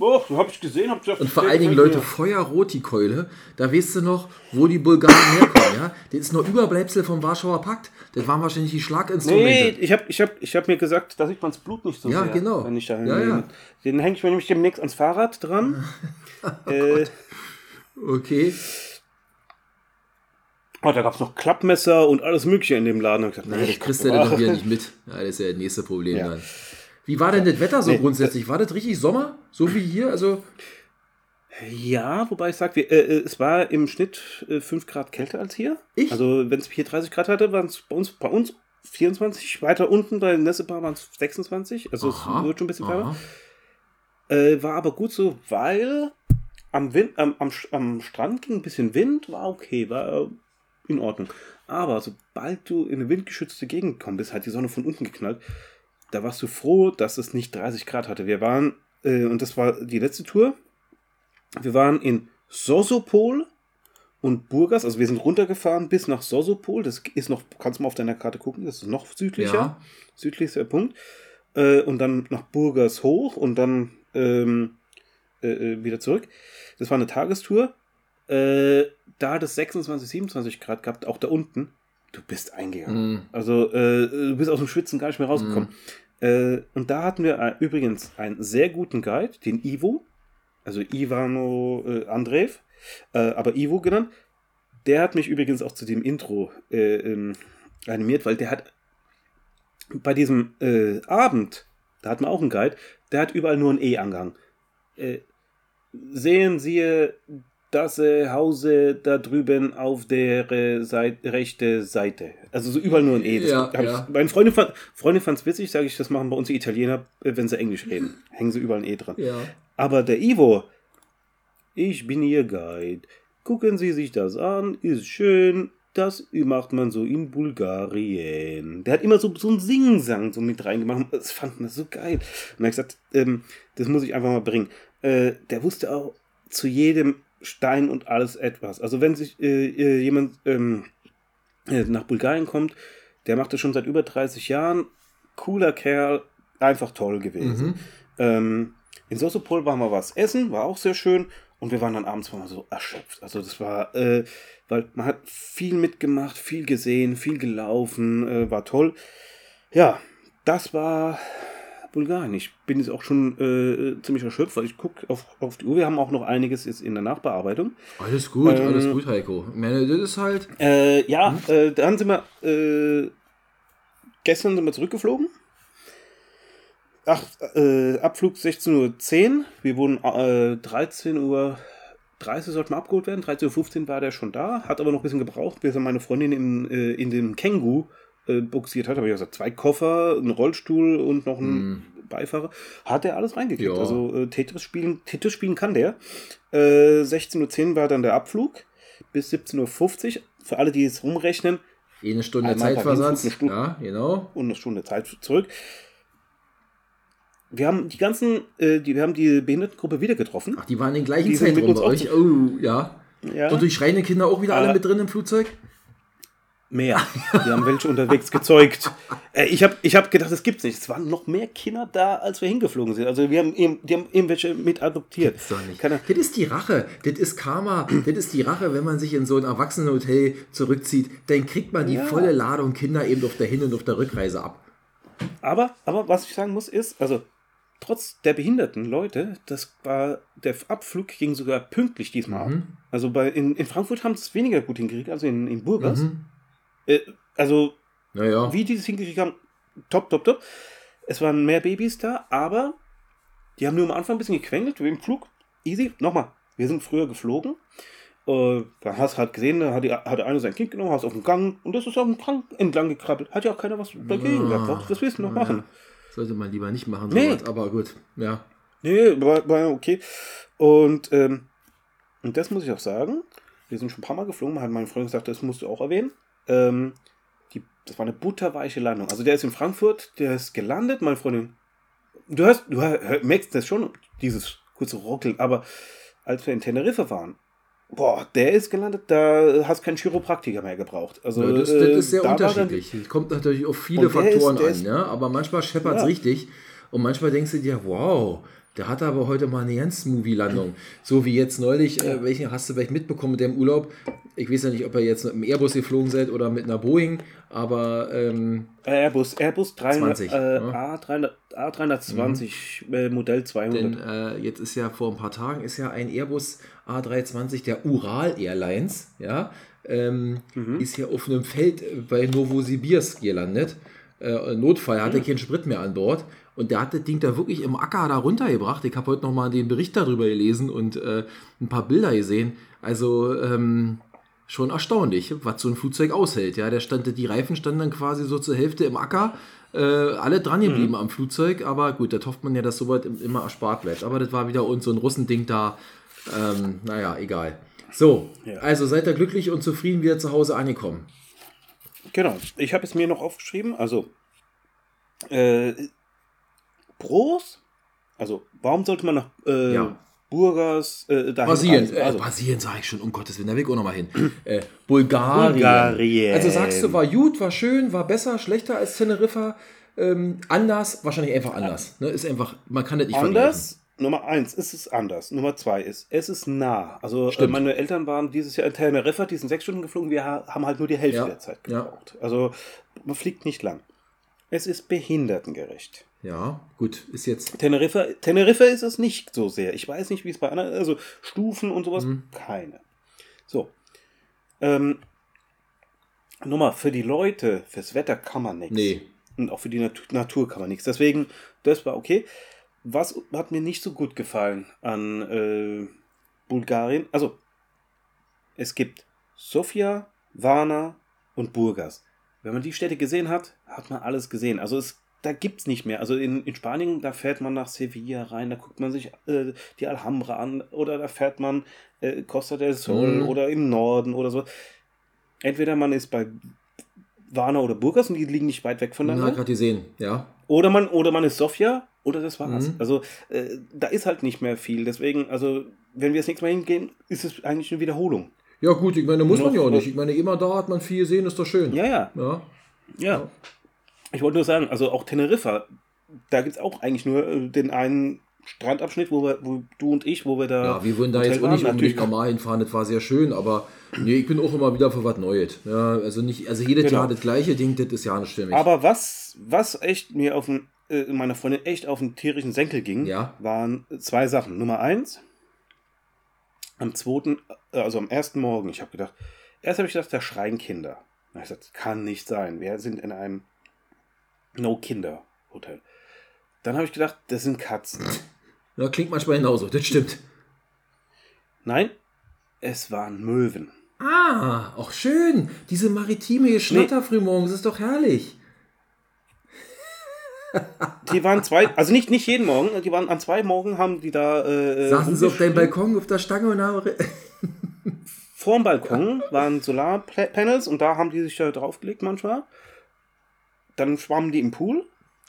Oh, habe ich gesehen. Hab gesagt, Und vor allen Dingen, Leute. Feuerrot die Keule. Da weißt du noch, wo die Bulgaren herkommen, ja? Das ist noch Überbleibsel vom Warschauer Pakt. Das waren wahrscheinlich die Nee, Schlaginstrumente. ich habe ich hab, ich hab mir gesagt, da sieht man das Blut nicht so Ja, sehr, genau. wenn ich da Ja, ja. Den hänge ich mir nämlich demnächst ans Fahrrad dran. *laughs* äh, Okay. oh, da gab es noch Klappmesser und alles mögliche in dem Laden. Hab ich gesagt, Nee, nee, das kriegst du dann doch wieder nicht mit. Ja, das ist ja das nächste Problem Ja. dann. Wie war denn das Wetter so Nee. grundsätzlich? War das richtig Sommer? So wie hier? Also, Ja, wobei ich sage, äh, äh, es war im Schnitt äh, 5 Grad kälter als hier. Ich? Also wenn es hier 30 Grad hatte, waren es bei uns, bei uns 24, weiter unten bei Nessebar waren es 26, also Aha, es wird schon ein bisschen wärmer. Äh, war aber gut so, weil am, Wind, am, am, am Strand ging ein bisschen Wind, war okay, war äh, in Ordnung. Aber sobald du in eine windgeschützte Gegend gekommen bist, hat die Sonne von unten geknallt, da warst du froh, dass es nicht 30 Grad hatte. Wir waren, äh, und das war die letzte Tour, wir waren in Sosopol und Burgas, also wir sind runtergefahren bis nach Sosopol, das ist noch, kannst du mal auf deiner Karte gucken, das ist noch südlicher, Ja. südlichster Punkt, äh, und dann nach Burgas hoch und dann ähm, äh, äh, wieder zurück. Das war eine Tagestour, äh, da hat es 26, 27 Grad gehabt, auch da unten, du bist eingegangen. Mhm. Also äh, du bist aus dem Schwitzen gar nicht mehr rausgekommen. Äh, und da hatten wir äh, übrigens einen sehr guten Guide, den Ivo, also Ivano äh, Andreev, äh, aber Ivo genannt. Der hat mich übrigens auch zu dem Intro äh, ähm, animiert, weil der hat bei diesem Abend, da hat man auch einen Guide, der hat überall nur ein E. Äh, sehen Sie das äh, Hause da drüben auf der äh, Seite, rechte Seite. Also so überall nur ein E. Das Ja, ja. Ich, meine Freundin fand Freundin fand's witzig, sage ich, das machen bei uns die Italiener, äh, wenn sie Englisch reden. *laughs* Hängen sie überall ein E dran. Ja. Aber der Ivo, ich bin Ihr Guide. Gucken Sie sich das an, ist schön. Das macht man so in Bulgarien. Der hat immer so, so einen Singsang so mit reingemacht. Das fand man so geil. Und er hat gesagt, ähm, das muss ich einfach mal bringen. Äh, der wusste auch zu jedem Stein und alles etwas. Also wenn sich äh, äh, jemand ähm, äh, nach Bulgarien kommt, der macht das schon seit über 30 Jahren. Cooler Kerl, einfach toll gewesen. Mhm. Ähm, in Sosopol waren wir was essen, war auch sehr schön. Und wir waren dann abends mal so erschöpft. Also das war, äh, weil man hat viel mitgemacht, viel gesehen, viel gelaufen, äh, war toll. Ja, das war Bulgarien. Ich bin jetzt auch schon äh, ziemlich erschöpft, weil ich gucke auf, auf die Uhr. Wir haben auch noch einiges jetzt in der Nachbearbeitung. Alles gut, Ähm, alles gut, Heiko. Meine, das ist halt. Äh, ja, äh, dann sind wir, äh, gestern sind wir zurückgeflogen. Ach, äh, Abflug 16.10 Uhr. Wir wurden äh, 13 Uhr 30 sollten wir abgeholt werden. 13.15 Uhr war der schon da, hat aber noch ein bisschen gebraucht, bis er meine Freundin in, äh, in den Känguru äh, buxiert hat. Habe ich gesagt, zwei Koffer, ein Rollstuhl und noch ein Beifahrer. Hat er alles reingekriegt. Ja. Also äh, Tetris spielen, Tetris spielen kann der. Äh, 16.10 Uhr war dann der Abflug bis 17.50 Uhr. Für alle, die jetzt rumrechnen, Eine Stunde Zeitversatz. eine Stunde. Ja, genau. und eine Stunde Zeit zurück. Wir haben die ganzen, äh, die, wir haben die Behindertengruppe wieder getroffen. Ach, die waren in den gleichen uns bei euch. Oh, ja. Ja. Und die schreienden Kinder auch wieder alle Äh, mit drin im Flugzeug? Mehr. *laughs* Wir haben welche unterwegs gezeugt. Äh, ich habe ich hab gedacht, das gibt's nicht. Es waren noch mehr Kinder da, als wir hingeflogen sind. Also wir haben eben, die haben irgendwelche mit adoptiert. Gibt's doch nicht. Keine, Das ist die Rache. Das ist Karma. Das ist die Rache, wenn man sich in so ein Erwachsenenhotel zurückzieht. Dann kriegt man die Ja. volle Ladung Kinder eben auf der Hin- und auf der Rückreise ab. aber, aber was ich sagen muss, ist, also trotz der behinderten Leute, das war, der Abflug ging sogar pünktlich diesmal ab. Also bei, in, in Frankfurt haben es weniger gut hingekriegt, also in, in Burgas. Mhm. Äh, also Naja. wie die das hingekriegt haben, top, top, top. Es waren mehr Babys da, aber die haben nur am Anfang ein bisschen gequengelt, wie im Flug. Easy, nochmal. Wir sind früher geflogen. Äh, da hast du halt gesehen, da hat, die, hat der eine sein Kind genommen, hast auf dem Gang und das ist auf dem Gang entlang gekrabbelt. Hat ja auch keiner was dagegen gehabt. Was- Was willst du noch machen? Sollte man lieber nicht machen, Nee. sowas. Aber gut. Ja. Nee, war, war okay. Und, ähm, und das muss ich auch sagen. Wir sind schon ein paar Mal geflogen, hat meine Freundin gesagt, das musst du auch erwähnen. Ähm, die, das war eine butterweiche Landung. Also der ist in Frankfurt, der ist gelandet, meine Freundin. Du hörst, du hör, merkst das schon, dieses kurze Rockeln, aber als wir in Teneriffa waren, boah, der ist gelandet, da hast keinen Chiropraktiker mehr gebraucht. Also Ja, das, das äh, ist sehr da dann- unterschiedlich. Es kommt natürlich auf viele Faktoren ist- an, ist- ja? aber manchmal scheppert es Ja. richtig und manchmal denkst du dir, wow, der hatte aber heute mal eine ganz Movie-Landung. So wie jetzt neulich, äh, welchen hast du vielleicht mitbekommen mit dem Urlaub? Ich weiß ja nicht, ob ihr jetzt mit einem Airbus geflogen seid oder mit einer Boeing, aber ähm, Airbus, Airbus 300, 20, äh, ja. A300, A320 äh, Modell 200. denn äh, jetzt ist ja vor ein paar Tagen ist ja ein Airbus A320 der Ural Airlines, ja, ähm, Mhm. ist hier auf einem Feld äh, bei Novosibirsk gelandet. Äh, Notfall, hatte keinen Sprit mehr an Bord. Und der hat das Ding da wirklich im Acker da runtergebracht. Ich habe heute nochmal den Bericht darüber gelesen und äh, ein paar Bilder gesehen. Also ähm, schon erstaunlich, was so ein Flugzeug aushält. Ja, der stand, die Reifen standen dann quasi so zur Hälfte im Acker, äh, alle dran geblieben Mhm. am Flugzeug, aber gut, da hofft man ja, dass sowas im- immer erspart bleibt. Aber das war wieder uns so ein Russending da. Ähm, naja, egal. So, Ja. also seid ihr glücklich und zufrieden wieder zu Hause angekommen. Genau. Ich habe es mir noch aufgeschrieben. Also, äh, Pros? Also, warum sollte man nach äh, Ja. Burgas äh, dahin Brasilien, reisen? äh, Also, Brasilien sage ich schon, um Gottes Willen, da will ich auch nochmal hin. Äh, Bulgarien. Bulgarien. Also sagst du, war gut, war schön, war besser, schlechter als Teneriffa, ähm, anders, wahrscheinlich einfach anders. Ne? Ist einfach, man kann das nicht anders. Nummer eins ist es anders. Nummer zwei ist, es ist nah. Also äh, Stimmt. meine Eltern waren dieses Jahr in Teneriffa, die sind sechs Stunden geflogen, wir ha haben halt nur die Hälfte Ja, der Zeit ja. gebraucht. Also man fliegt nicht lang. Es ist behindertengerecht. Ja, gut, ist jetzt. Teneriffa, Teneriffa ist es nicht so sehr. Ich weiß nicht, wie es bei anderen, also Stufen und sowas, Mhm. keine. So. Ähm, Nummer, für die Leute, fürs Wetter kann man nichts. Nee. Und auch für die Natu Natur kann man nichts. Deswegen, das war okay. Was hat mir nicht so gut gefallen an äh, Bulgarien? Also, es gibt Sofia, Varna und Burgas. Wenn man die Städte gesehen hat, hat man alles gesehen. Also es, da gibt es nicht mehr. Also in, in Spanien, da fährt man nach Sevilla rein, da guckt man sich äh, die Alhambra an oder da fährt man äh, Costa del Sol Mhm. oder im Norden oder so. Entweder man ist bei Varna oder Burgas und die liegen nicht weit weg Na, voneinander. gerade gesehen, ja. Oder man, oder man ist Sofia oder das war's. Mhm. Also äh, da ist halt nicht mehr viel. Deswegen, also wenn wir das nächste Mal hingehen, ist es eigentlich eine Wiederholung. Ja, gut, ich meine, muss man ja auch nicht. Ich meine, immer da hat man viel gesehen, ist doch schön. Ja, ja, Ja, ja. Ich wollte nur sagen, also auch Teneriffa, da gibt es auch eigentlich nur äh, den einen Strandabschnitt, wo, wir, wo du und ich, wo wir da. ja wir würden da jetzt auch nicht unbedingt normal hinfahren, das war sehr schön, aber nee, ich bin auch immer wieder für was Neues. Ja, also nicht, also jedes Genau. Jahr das gleiche Ding, das ist ja nicht stimmig. Aber was, was echt mir auf den, äh, meiner Freundin echt auf den tierischen Senkel ging, Ja. waren zwei Sachen. Nummer eins, am zweiten, äh, also am ersten Morgen, ich habe gedacht, erst habe ich gedacht, da schreien Kinder. Hab ich gesagt, das kann nicht sein. Wir sind in einem No-Kinder-Hotel. Dann habe ich gedacht, das sind Katzen. ja, klingt manchmal genauso, das stimmt. Nein, es waren Möwen. Ah, auch schön. Diese maritime Geschnatter frühmorgens ist doch herrlich. Die waren zwei, also nicht, nicht jeden Morgen, die waren an zwei Morgen, haben die da. Äh, Saßen sie auf deinem. Balkon auf der Stange und haben. Vorm Balkon waren Solarpanels und da haben die sich da draufgelegt manchmal. Dann schwammen die im Pool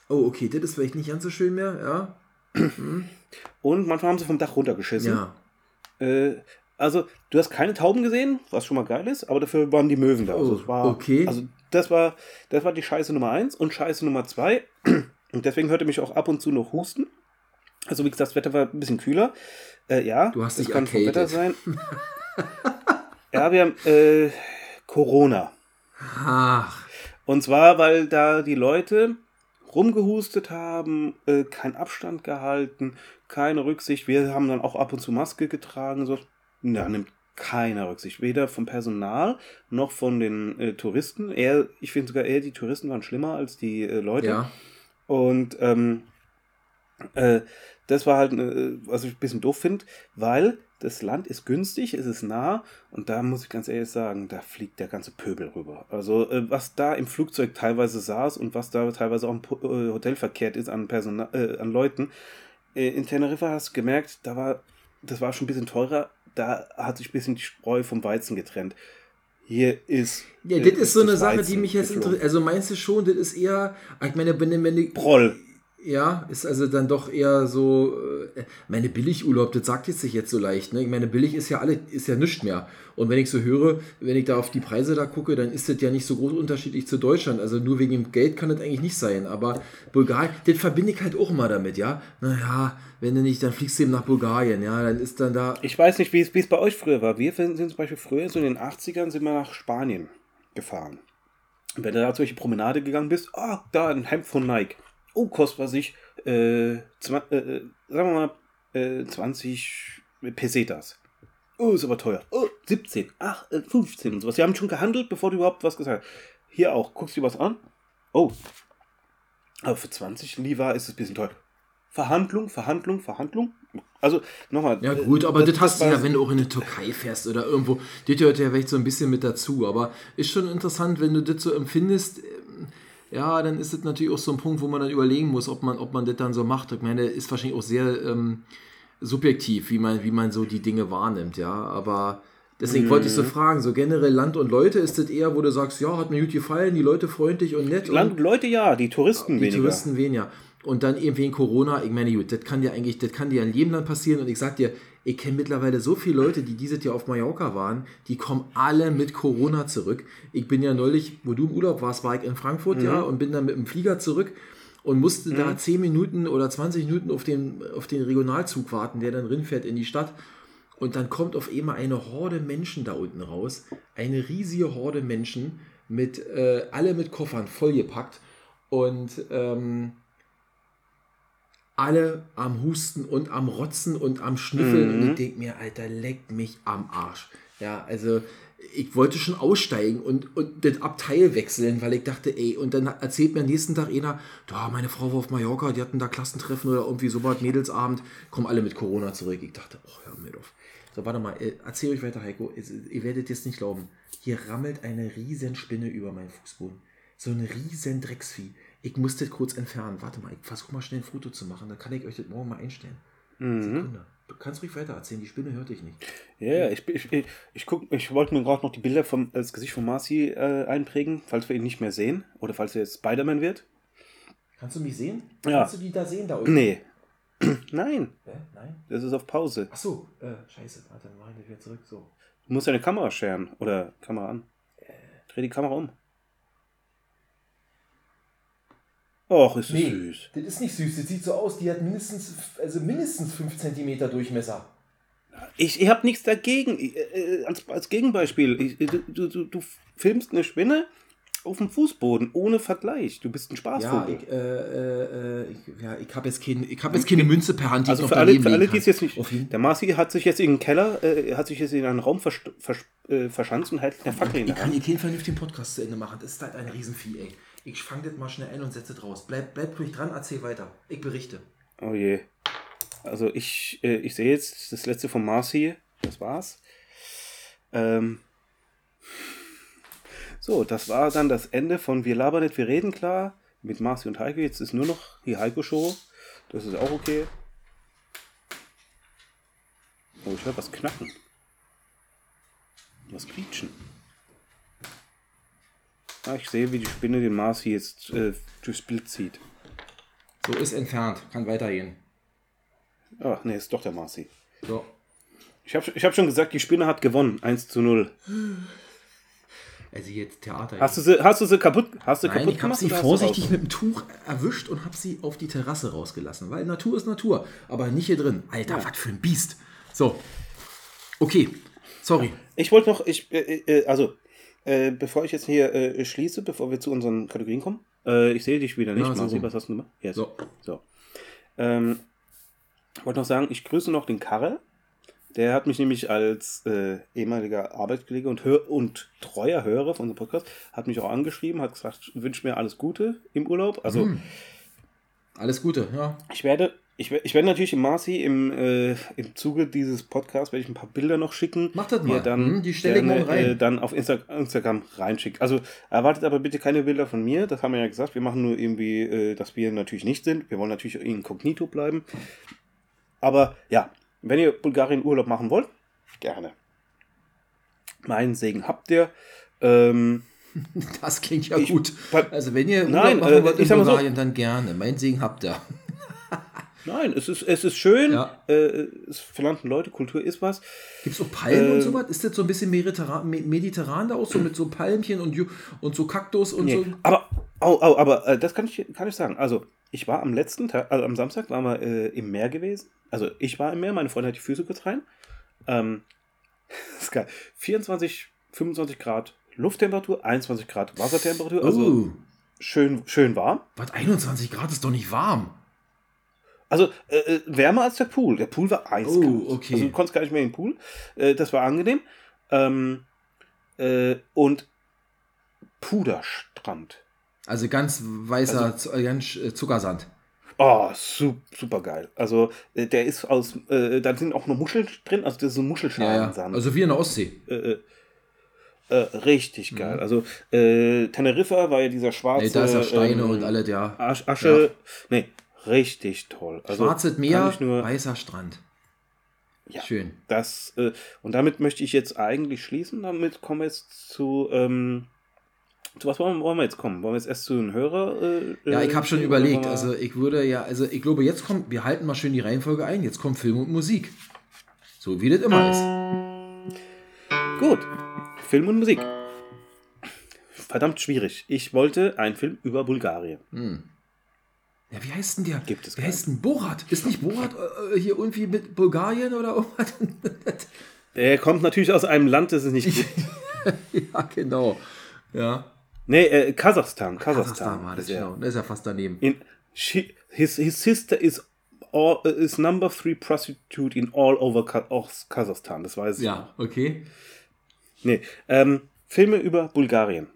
Oh, okay, das ist vielleicht nicht ganz so schön mehr, ja. *clears throat* und manchmal haben sie vom Dach runtergeschissen. Ja. Äh, also, du hast keine Tauben gesehen, was schon mal geil ist, aber dafür waren die Möwen da. Also, Oh, es war, okay. Also, das war, das war die Scheiße Nummer eins und Scheiße Nummer zwei. *clears throat* Und deswegen hörte mich auch ab und zu noch husten. Also, wie gesagt, das Wetter war ein bisschen kühler. Äh, ja, Du hast das dich kann vom. Wetter sein. *laughs* ja, wir haben äh, Corona. Ach, Und zwar, weil da die Leute rumgehustet haben, äh, keinen Abstand gehalten, keine Rücksicht. Wir haben dann auch ab und zu Maske getragen. So. Da nimmt keiner Rücksicht. Weder vom Personal noch von den äh, Touristen. Eher, ich finde sogar eher, die Touristen waren schlimmer als die äh, Leute. ja. Und ähm, äh, das war halt, äh, was ich ein bisschen doof finde, weil das Land ist günstig, es ist nah und da muss ich ganz ehrlich sagen, da fliegt der ganze Pöbel rüber. Also äh, was da im Flugzeug teilweise saß und was da teilweise auch im äh, Hotel verkehrt ist an, Personal, äh, an Leuten. Äh, in Teneriffa hast du gemerkt, da war, das war schon ein bisschen teurer, da hat sich ein bisschen die Spreu vom Weizen getrennt. Hier ist. Ja, das ist so eine das Sache, Weizen die mich jetzt interessiert. Also meinst du schon, das ist eher, ich meine, wenn, wenn du, Proll. Ja, ist also dann doch eher so, äh, meine Billigurlaub, das sagt jetzt sich jetzt so leicht, ne? Ich meine, billig ist ja alle, ist ja nichts mehr. Und wenn ich so höre, wenn ich da auf die Preise da gucke, dann ist das ja nicht so groß unterschiedlich zu Deutschland. Also nur wegen dem Geld kann das eigentlich nicht sein. Aber Bulgarien, das verbinde ich halt auch immer damit, ja. Naja, wenn du nicht, dann fliegst du eben nach Bulgarien, ja, dann ist dann da. Ich weiß nicht, wie es, bei euch früher war. Wir sind zum Beispiel früher, so in den 80ern, sind wir nach Spanien gefahren. Und wenn du da durch die Promenade gegangen bist, ah, da ein Hemd von Nike. Oh, kostet was ich, äh, äh, äh, sagen wir mal, äh, 20 Pesetas. Oh, ist aber teuer. Oh, 17, ach, äh, 15 und sowas. Die haben schon gehandelt, bevor du überhaupt was gesagt hast. Hier auch, guckst du was an? Oh, aber für 20 Liva ist es ein bisschen teuer. Verhandlung, Verhandlung, Verhandlung. Also, nochmal. Ja, gut, aber das, hast du ja, wenn du auch in die Türkei fährst oder irgendwo. Das gehört ja vielleicht so ein bisschen mit dazu. Aber ist schon interessant, wenn du das so empfindest. Ja, dann ist das natürlich auch so ein Punkt, wo man dann überlegen muss, ob man, ob man das dann so macht. Ich meine, ist wahrscheinlich auch sehr ähm, subjektiv, wie man, wie man so die Dinge wahrnimmt, ja. Aber deswegen wollte ich so fragen, so generell Land und Leute, ist das eher, wo du sagst, ja, hat mir gut gefallen, die Leute freundlich und nett. Land, und, Leute ja, die Touristen die weniger. Touristen weniger. Und dann eben wegen Corona, ich meine, gut, das kann dir eigentlich, das kann dir in jedem Land passieren. Und ich sag dir, ich kenne mittlerweile so viele Leute, die dieses Jahr auf Mallorca waren, die kommen alle mit Corona zurück. Ich bin ja neulich, wo du im Urlaub warst, war ich in Frankfurt, ja, und bin dann mit dem Flieger zurück und musste da 10 Minuten oder 20 Minuten auf den, auf den Regionalzug warten, der dann rinfährt in die Stadt. Und dann kommt auf einmal eine Horde Menschen da unten raus. Eine riesige Horde Menschen, mit, äh, alle mit Koffern vollgepackt. Und ähm, alle am Husten und am Rotzen und am Schnüffeln. Und ich denke mir, Alter, leckt mich am Arsch. Ja, also ich wollte schon aussteigen und, und das Abteil wechseln, weil ich dachte, ey, und dann erzählt mir am nächsten Tag einer, da, meine Frau war auf Mallorca, die hatten da Klassentreffen oder irgendwie so was, Mädelsabend, kommen alle mit Corona zurück. Ich dachte, oh, hör mir auf. So, warte mal, äh, erzähl euch weiter, Heiko. Ihr werdet jetzt nicht glauben. Hier rammelt eine riesen Spinne über meinen Fußboden. So ein riesen Drecksvieh. Ich muss das kurz entfernen. Warte mal, ich versuche mal schnell ein Foto zu machen. Dann kann ich euch das morgen mal einstellen. Sekunde. Du kannst ruhig weiter erzählen. Die Spinne hört dich nicht. Ja, ja, ich, ich, ich, ich, guck, ich wollte mir gerade noch die Bilder vom das Gesicht von Marcy äh, einprägen, falls wir ihn nicht mehr sehen oder falls er jetzt Spider-Man wird. Kannst du mich sehen? Ja. Kannst du die da sehen da unten? Nee. *clears throat* Nein, Hä? Nein? das ist auf Pause. Ach so. Äh, scheiße. Warte, dann mach ich das wieder zurück. So. Du musst deine Kamera scheren oder Kamera an. Dreh die Kamera um. Och, ist das süß. das ist nicht süß. Das sieht so aus. Die hat mindestens, also mindestens 5 cm Durchmesser. Ich, ich habe nichts dagegen. Ich, äh, als, als Gegenbeispiel, ich, du, du, du filmst eine Spinne auf dem Fußboden ohne Vergleich. Du bist ein Ja, Spaßvogel. ich, äh, äh, äh, ich, ja, ich habe jetzt, kein, ich hab jetzt keine Münze per Hand, die Also ich für alle, für alle, die es kann. jetzt nicht. Der Marci hat sich jetzt in den Keller, äh, hat sich jetzt in einen Raum vers vers äh, verschanzt und hält eine Fackel in Ich der kann Hand. hier keinen vernünftigen Podcast zu Ende machen. Das ist halt ein Riesenvieh, ey. Ich fange das mal schnell ein und setze das raus. Bleib, bleib ruhig dran, erzähl weiter. Ich berichte. Oh je. Also ich, äh, ich sehe jetzt das letzte von Marci. Das war's. Ähm. So, das war dann das Ende von Wir labern nicht, wir reden klar mit Marci und Heiko. Jetzt ist nur noch die Heiko-Show. Das ist auch okay. Oh, ich höre was knacken. Was quietschen. Ah, ich sehe, wie die Spinne den Marci jetzt äh, durchs Bild zieht. So ist entfernt. Kann weitergehen. Ach, nee, ist doch der Marci. So. Ich habe ich hab schon gesagt, die Spinne hat gewonnen. 1 zu 0. Also jetzt Theater. Hast du sie, hast du sie kaputt, hast du Nein, kaputt ich habe sie oder hast du vorsichtig mit dem Tuch erwischt und habe sie auf die Terrasse rausgelassen. Weil Natur ist Natur, aber nicht hier drin. Alter, was für ein Biest. So. Okay. Sorry. Ich wollte noch, ich, äh, äh, also, äh, bevor ich jetzt hier äh, schließe, bevor wir zu unseren Kategorien kommen, äh, ich sehe dich wieder nicht, Ja, rum. was hast du gemacht? Jetzt. So. So. Ähm, ich wollte noch sagen, ich grüße noch den Karre. Der hat mich nämlich als äh, ehemaliger Arbeitskollege und, hör und treuer Hörer von unserem Podcast, hat mich auch angeschrieben, hat gesagt, wünscht mir alles Gute im Urlaub. Also, Hm. Alles Gute, ja. Ich werde, ich, ich werde natürlich im Marci im, äh, im Zuge dieses Podcasts werde ich ein paar Bilder noch schicken. Mach das die mal. Dann, Hm, die stelle ich morgen rein. Äh, dann auf Insta Instagram reinschickt. Also erwartet aber bitte keine Bilder von mir. Das haben wir ja gesagt. Wir machen nur irgendwie, äh, dass wir natürlich nicht sind. Wir wollen natürlich inkognito bleiben. Aber ja, wenn ihr Bulgarien Urlaub machen wollt, gerne. Meinen Segen habt ihr. Ähm, *laughs* Das klingt ja Ich- gut. Also wenn ihr Nein, Urlaub machen äh, wollt in mal so- Bulgarien, dann gerne. Mein Segen habt ihr. Nein, es ist, es ist schön. Ja. Äh, es verlangten Leute, Kultur ist was. Gibt es auch Palmen und Äh, sowas? Ist das so ein bisschen mediterran, me- mediterran da auch so mit so Palmchen und, und so Kaktus und Nee, so? aber, au, au, aber äh, das kann ich, kann ich sagen. Also, ich war am letzten Tag, also am Samstag waren wir äh, im Meer gewesen. Also, ich war im Meer, meine Freundin hat die Füße kurz rein. Ähm, *laughs* ist geil. 24, 25 Grad Lufttemperatur, 21 Grad Wassertemperatur. Also, oh, schön, schön warm. was 21 Grad ist doch nicht warm. Also, äh, äh, wärmer als der Pool. Der Pool war eiskalt. Oh, okay. Also, du konntest gar nicht mehr in den Pool. Äh, das war angenehm. Ähm, äh, und Puderstrand. Also ganz weißer, zu- äh, ganz äh, Zuckersand. Oh, su super geil. Also, der ist aus, da sind auch noch Muscheln drin, also das ist so ein Ja, ja. Also wie in der Ostsee. äh, richtig geil. Also, äh, Teneriffa war ja dieser schwarze. Nee, da ist ja Steine ähm, und alles, ja. Asch, Asche. Nee, richtig toll. Also, Schwarzes Meer, nur, weißer Strand. Ja. Schön. das, äh, und damit möchte ich jetzt eigentlich schließen. Damit kommen wir jetzt zu. Ähm, zu was wollen, wollen wir jetzt kommen? Wollen wir jetzt erst zu den Hörer? Äh, Ja, äh, ich habe schon oder überlegt. Also ich würde ja, also ich glaube, jetzt kommt, wir halten mal schön die Reihenfolge ein. Jetzt kommt Film und Musik. So wie das immer ist. Gut. Film und Musik. Verdammt schwierig. Ich wollte einen Film über Bulgarien. Ja, wie heißt denn der? Gibt es Wie keinen. heißt denn Borat? Ist nicht Borat äh, hier irgendwie mit Bulgarien oder irgendwas? *laughs* Der kommt natürlich aus einem Land, das es nicht gibt. *laughs* ja, genau. Ja. nee, äh, Kasachstan. Kasachstan. Kasachstan war das, ist genau. Das ist ja fast daneben. In, she, his, his sister is, all, uh, is number three prostitute in all over Kasachstan. Das weiß ich. Ja, okay. Nee, ähm, Filme über Bulgarien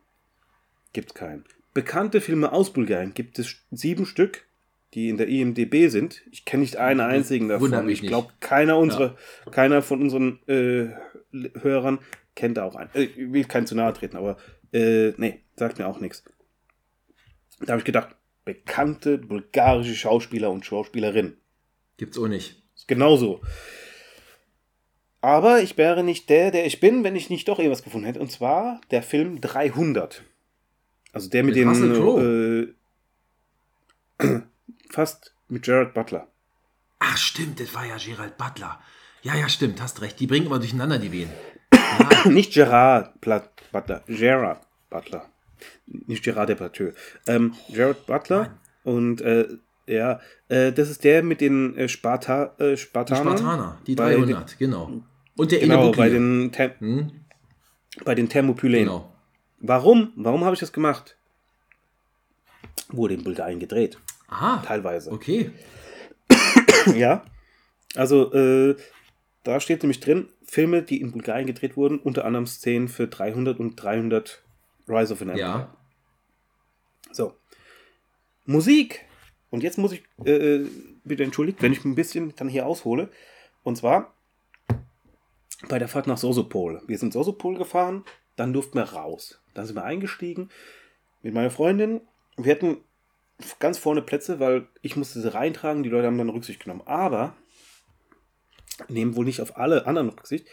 gibt es keinen. Bekannte Filme aus Bulgarien gibt es sieben Stück, die in der IMDB sind. Ich kenne nicht einen einzigen davon. Ich glaube, keiner unserer, keiner von unseren äh, Hörern kennt da auch einen. Äh, Ich will keinen zu nahe treten, aber äh, nee, sagt mir auch nichts. Da habe ich gedacht, bekannte bulgarische Schauspieler und Schauspielerinnen. Gibt's auch nicht. Ist genauso. Aber ich wäre nicht der, der ich bin, wenn ich nicht doch irgendwas gefunden hätte. Und zwar der Film 300. Also der mit, Mit Crowe. Äh, *clears throat* fast mit Gerard Butler. Ach, stimmt, das war ja Gerald Butler. Ja, ja, stimmt, hast recht. Die bringen immer durcheinander die Venen. *clears throat* nicht Gerard Pla- Butler. Gerard Butler. Nicht Gerard Depardieu. Ähm, Gerard Butler. Und äh, ja, äh, das ist der mit den äh, Sparta, äh, Die Spartanern. Spartaner, die Bei 300, genau. Und der Genau, Ene bei den, Tem Hm? bei den Thermopylen. Genau. Warum? Warum habe ich das gemacht? Wurde in Bulgarien gedreht, Aha, teilweise. okay. *coughs* Ja. Also, äh, da steht nämlich drin, Filme, die in Bulgarien gedreht wurden, unter anderem Szenen für 300 und 300 Rise of an Empire. Ja. So. Musik. Und jetzt muss ich, äh, bitte entschuldigt, wenn ich ein bisschen dann hier aushole. Und zwar bei der Fahrt nach Sosopol. Wir sind Sosopol gefahren, dann durften wir raus. Dann sind wir eingestiegen mit meiner Freundin. Wir hatten ganz vorne Plätze, weil ich musste sie reintragen, die Leute haben dann Rücksicht genommen. Aber nehmen wohl nicht auf alle anderen Rücksicht.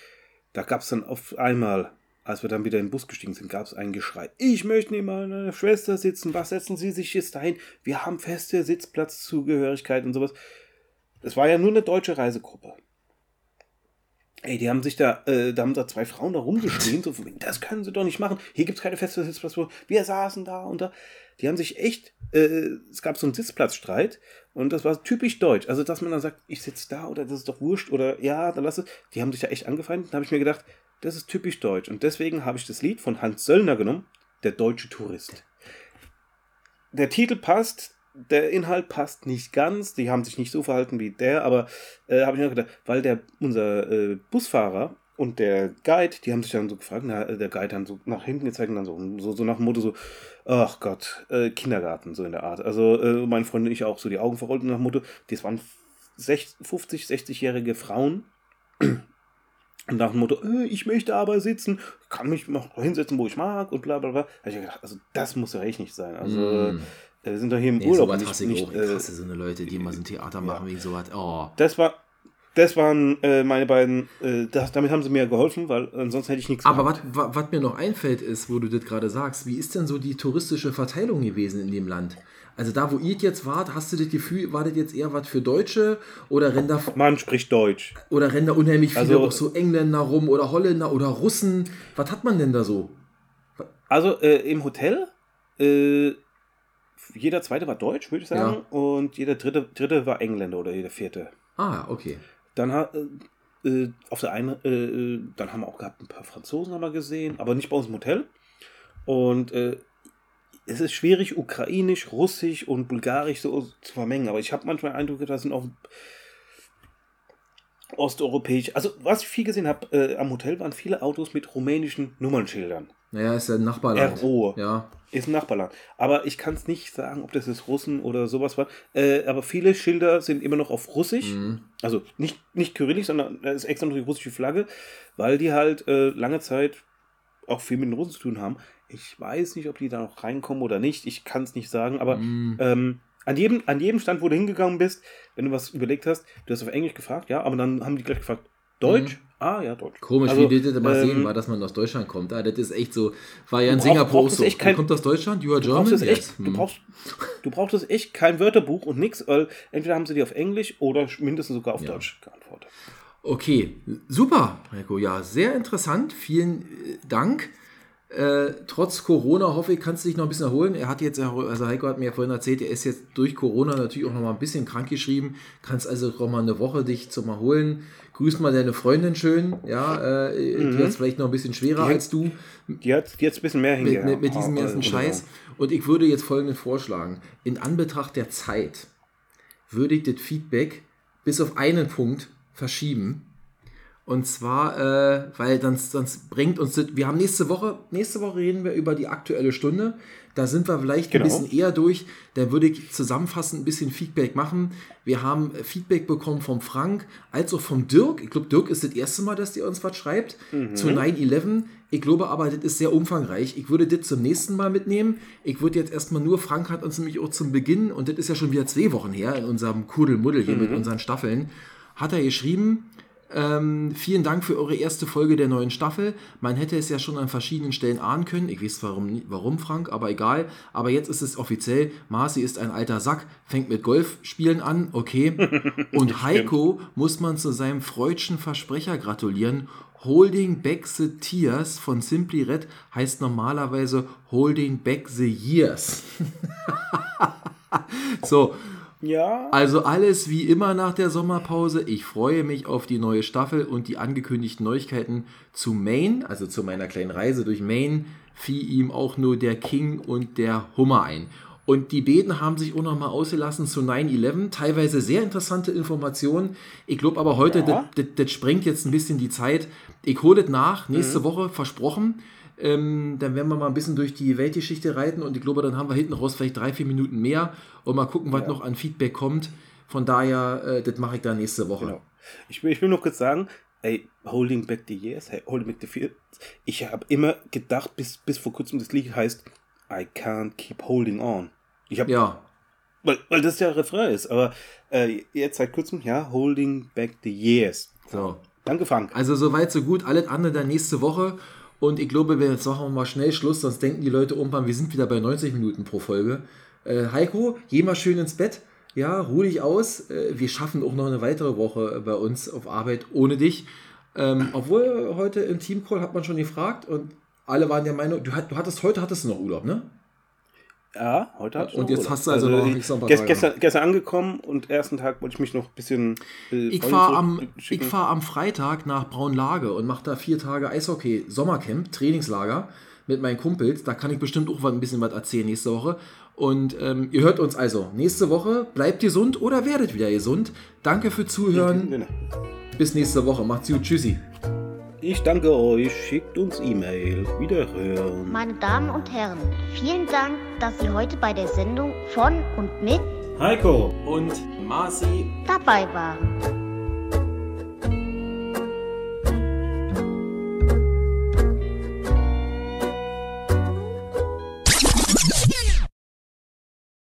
Da gab es dann auf einmal, als wir dann wieder in den Bus gestiegen sind, gab es ein Geschrei. Ich möchte neben meiner Schwester sitzen. Was setzen Sie sich jetzt dahin? Wir haben feste Sitzplatzzugehörigkeit und sowas. Es war ja nur eine deutsche Reisegruppe. Ey, die haben sich da, äh, da haben da zwei Frauen da rumgeschrien, so von das können sie doch nicht machen. Hier gibt es keine feste Sitzplatz. Wir saßen da und da. Die haben sich echt, äh, es gab so einen Sitzplatzstreit und das war typisch deutsch. Also, dass man dann sagt, ich sitze da oder das ist doch wurscht oder ja, dann lass es. Die haben sich da echt angefeindet. Da habe ich mir gedacht, das ist typisch deutsch. Und deswegen habe ich das Lied von Hans Söllner genommen, Der deutsche Tourist. Der Titel passt, der Inhalt passt nicht ganz. Die haben sich nicht so verhalten wie der, aber äh, habe ich mir gedacht, weil der, unser äh, Busfahrer und der Guide, die haben sich dann so gefragt, na, der Guide dann so nach hinten gezeigt und dann so, so, so nach dem Motto so, ach Gott, äh, Kindergarten, so in der Art. Also äh, meine Freundin und ich auch so die Augen verrollt und nach dem Motto, das waren 60, 50, 60-jährige Frauen. Und nach dem Motto, äh, ich möchte aber sitzen, kann mich noch hinsetzen, wo ich mag und bla bla bla. Da hab ich gedacht, also das muss ja echt nicht sein. Also Mm. Äh, wir sind doch hier im Nee, Urlaub. sowas nicht- hasse ich nicht, auch. Äh, hasse so eine Leute, die mal so ein Theater machen wegen sowas. Oh. das war, das waren äh, meine beiden, äh, das, damit haben sie mir geholfen, weil ansonsten hätte ich nichts Aber was mir noch einfällt ist, wo du das gerade sagst, wie ist denn so die touristische Verteilung gewesen in dem Land? Also da, wo ihr jetzt wart, hast du das Gefühl, war das jetzt eher was für Deutsche oder rennen da, Man spricht Deutsch. oder rennen da unheimlich viele Also- auch so Engländer rum oder Holländer oder Russen? Was hat man denn da so? Also äh, im Hotel, äh, jeder zweite war Deutsch, würde ich sagen, und jeder dritte, dritte war Engländer oder jeder vierte. Ah, okay. Dann hat äh, äh, auf der einen, äh, äh, dann haben wir auch gehabt, ein paar Franzosen haben wir gesehen, aber nicht bei uns im Hotel. Und äh, es ist schwierig, ukrainisch, russisch und bulgarisch so zu vermengen, aber ich habe manchmal den Eindruck, da sind auch osteuropäisch. Also, was ich viel gesehen habe äh, am Hotel, waren viele Autos mit rumänischen Nummernschildern. Naja, ist ja ein Nachbarland. RO. Ja. Ist ein Nachbarland. Aber ich kann es nicht sagen, ob das jetzt Russen oder sowas war. Äh, aber viele Schilder sind immer noch auf Russisch. Mhm. Also nicht, nicht kyrillisch, sondern da ist extra noch die russische Flagge, weil die halt äh, lange Zeit auch viel mit den Russen zu tun haben. Ich weiß nicht, ob die da noch reinkommen oder nicht. Ich kann es nicht sagen. Aber Mhm. ähm, an, jedem, an jedem Stand, wo du hingegangen bist, wenn du was überlegt hast, du hast auf Englisch gefragt, ja, aber dann haben die gleich gefragt, Deutsch? Ah, ja, Deutsch. Mhm. Komisch, Also, wie die das mal ähm, sehen, war, dass man aus Deutschland kommt. Ah, das ist echt so. War ja in Du Singapur auch so. echt kein- Du kommt aus Deutschland? You are Du German? brauchst, das echt, Yes. du, Hm. brauchst, du brauchst echt kein Wörterbuch und nichts, weil entweder haben sie die auf Englisch oder mindestens sogar auf Ja. Deutsch geantwortet. Okay, super, Heiko. Ja, sehr interessant. Vielen äh, Dank. Äh, trotz Corona hoffe ich, kannst du dich noch ein bisschen erholen. Er hat jetzt, also Heiko hat mir ja vorhin erzählt, er ist jetzt durch Corona natürlich auch noch mal ein bisschen krank geschrieben. Kannst also noch mal eine Woche dich zum Erholen. Grüß mal deine Freundin schön. Ja, äh, die hat es vielleicht noch ein bisschen schwerer Mhm. Die- als du Die hat jetzt ein bisschen mehr mit, hingehauen. mit, mit diesem ganzen Aber, Scheiß. Und ich würde jetzt folgenden vorschlagen. In Anbetracht der Zeit würde ich das Feedback bis auf einen Punkt verschieben. Und zwar, äh, weil dann, sonst bringt uns das, wir haben nächste Woche, nächste Woche reden wir über die aktuelle Stunde. Da sind wir vielleicht Genau. ein bisschen eher durch. Da würde ich zusammenfassend ein bisschen Feedback machen. Wir haben Feedback bekommen vom Frank, als auch vom Dirk. Ich glaube, Dirk ist das erste Mal, dass der uns was schreibt zu 9-11. Ich glaube aber, das ist sehr umfangreich. Ich würde das zum nächsten Mal mitnehmen. Ich würde jetzt erstmal nur, Frank hat uns nämlich auch zum Beginn, und das ist ja schon wieder zwei Wochen her, in unserem Kuddelmuddel hier mit unseren Staffeln, hat er geschrieben, ähm, vielen Dank für eure erste Folge der neuen Staffel. Man hätte es ja schon an verschiedenen Stellen ahnen können. Ich weiß warum, warum Frank, aber egal. Aber jetzt ist es offiziell. Marci ist ein alter Sack, fängt mit Golfspielen an, okay. *laughs* Und Heiko muss man zu seinem freudschen Versprecher gratulieren. Holding Back the Tears von Simply Red heißt normalerweise Holding Back the Years. *laughs* so, Ja, also alles wie immer nach der Sommerpause. Ich freue mich auf die neue Staffel und die angekündigten Neuigkeiten zu Maine, also zu meiner kleinen Reise durch Maine, fiel ihm auch nur der King und der Hummer ein. Und die Beten haben sich auch nochmal ausgelassen zu 9-11. Teilweise sehr interessante Informationen. Ich glaube aber heute, Ja. das, das, das sprengt jetzt ein bisschen die Zeit. Ich hole das nach, nächste Woche, versprochen. Ähm, dann werden wir mal ein bisschen durch die Weltgeschichte reiten und ich glaube, dann haben wir hinten raus vielleicht drei, vier Minuten mehr und mal gucken, was Ja. noch an Feedback kommt. Von daher, äh, das mache ich dann nächste Woche. genau. Ich will, ich will noch kurz sagen, ey, Holding Back the Years, hey, Holding Back the Fears. Ich habe immer gedacht, bis, bis vor kurzem das Lied heißt I can't keep holding on. Ich habe Ja, Weil, weil das ja Refrain ist, aber äh, jetzt seit kurzem, ja, Holding Back the Years. so. Danke, Frank. Also soweit, so gut. Alles andere dann nächste Woche. Und ich glaube, wir jetzt machen wir mal schnell Schluss, sonst denken die Leute irgendwann, wir sind wieder bei 90 Minuten pro Folge. Äh, Heiko, geh mal schön ins Bett. Ja, ruh dich aus. Äh, wir schaffen auch noch eine weitere Woche bei uns auf Arbeit ohne dich. Ähm, obwohl heute im Teamcall hat man schon gefragt und alle waren der Meinung, du, du hattest heute hattest du noch Urlaub, ne? Ja, heute ich Und jetzt hast du also noch ich- gest, gestern, gestern angekommen und ersten Tag wollte ich mich noch ein bisschen. äh, Ich fahre am, ich fahr am Freitag nach Braunlage und mache da vier Tage Eishockey Sommercamp, Trainingslager mit meinen Kumpels. Da kann ich bestimmt auch ein bisschen was erzählen nächste Woche. Und ähm, ihr hört uns also nächste Woche. Bleibt gesund oder werdet wieder gesund. Danke für Zuhören. Bis nächste Woche. Macht's gut. Tschüssi. Ich danke euch. Schickt uns E-Mail. Wiederhören. Meine Damen und Herren, vielen Dank, dass Sie heute bei der Sendung von und mit Heiko. Und Marci. dabei waren.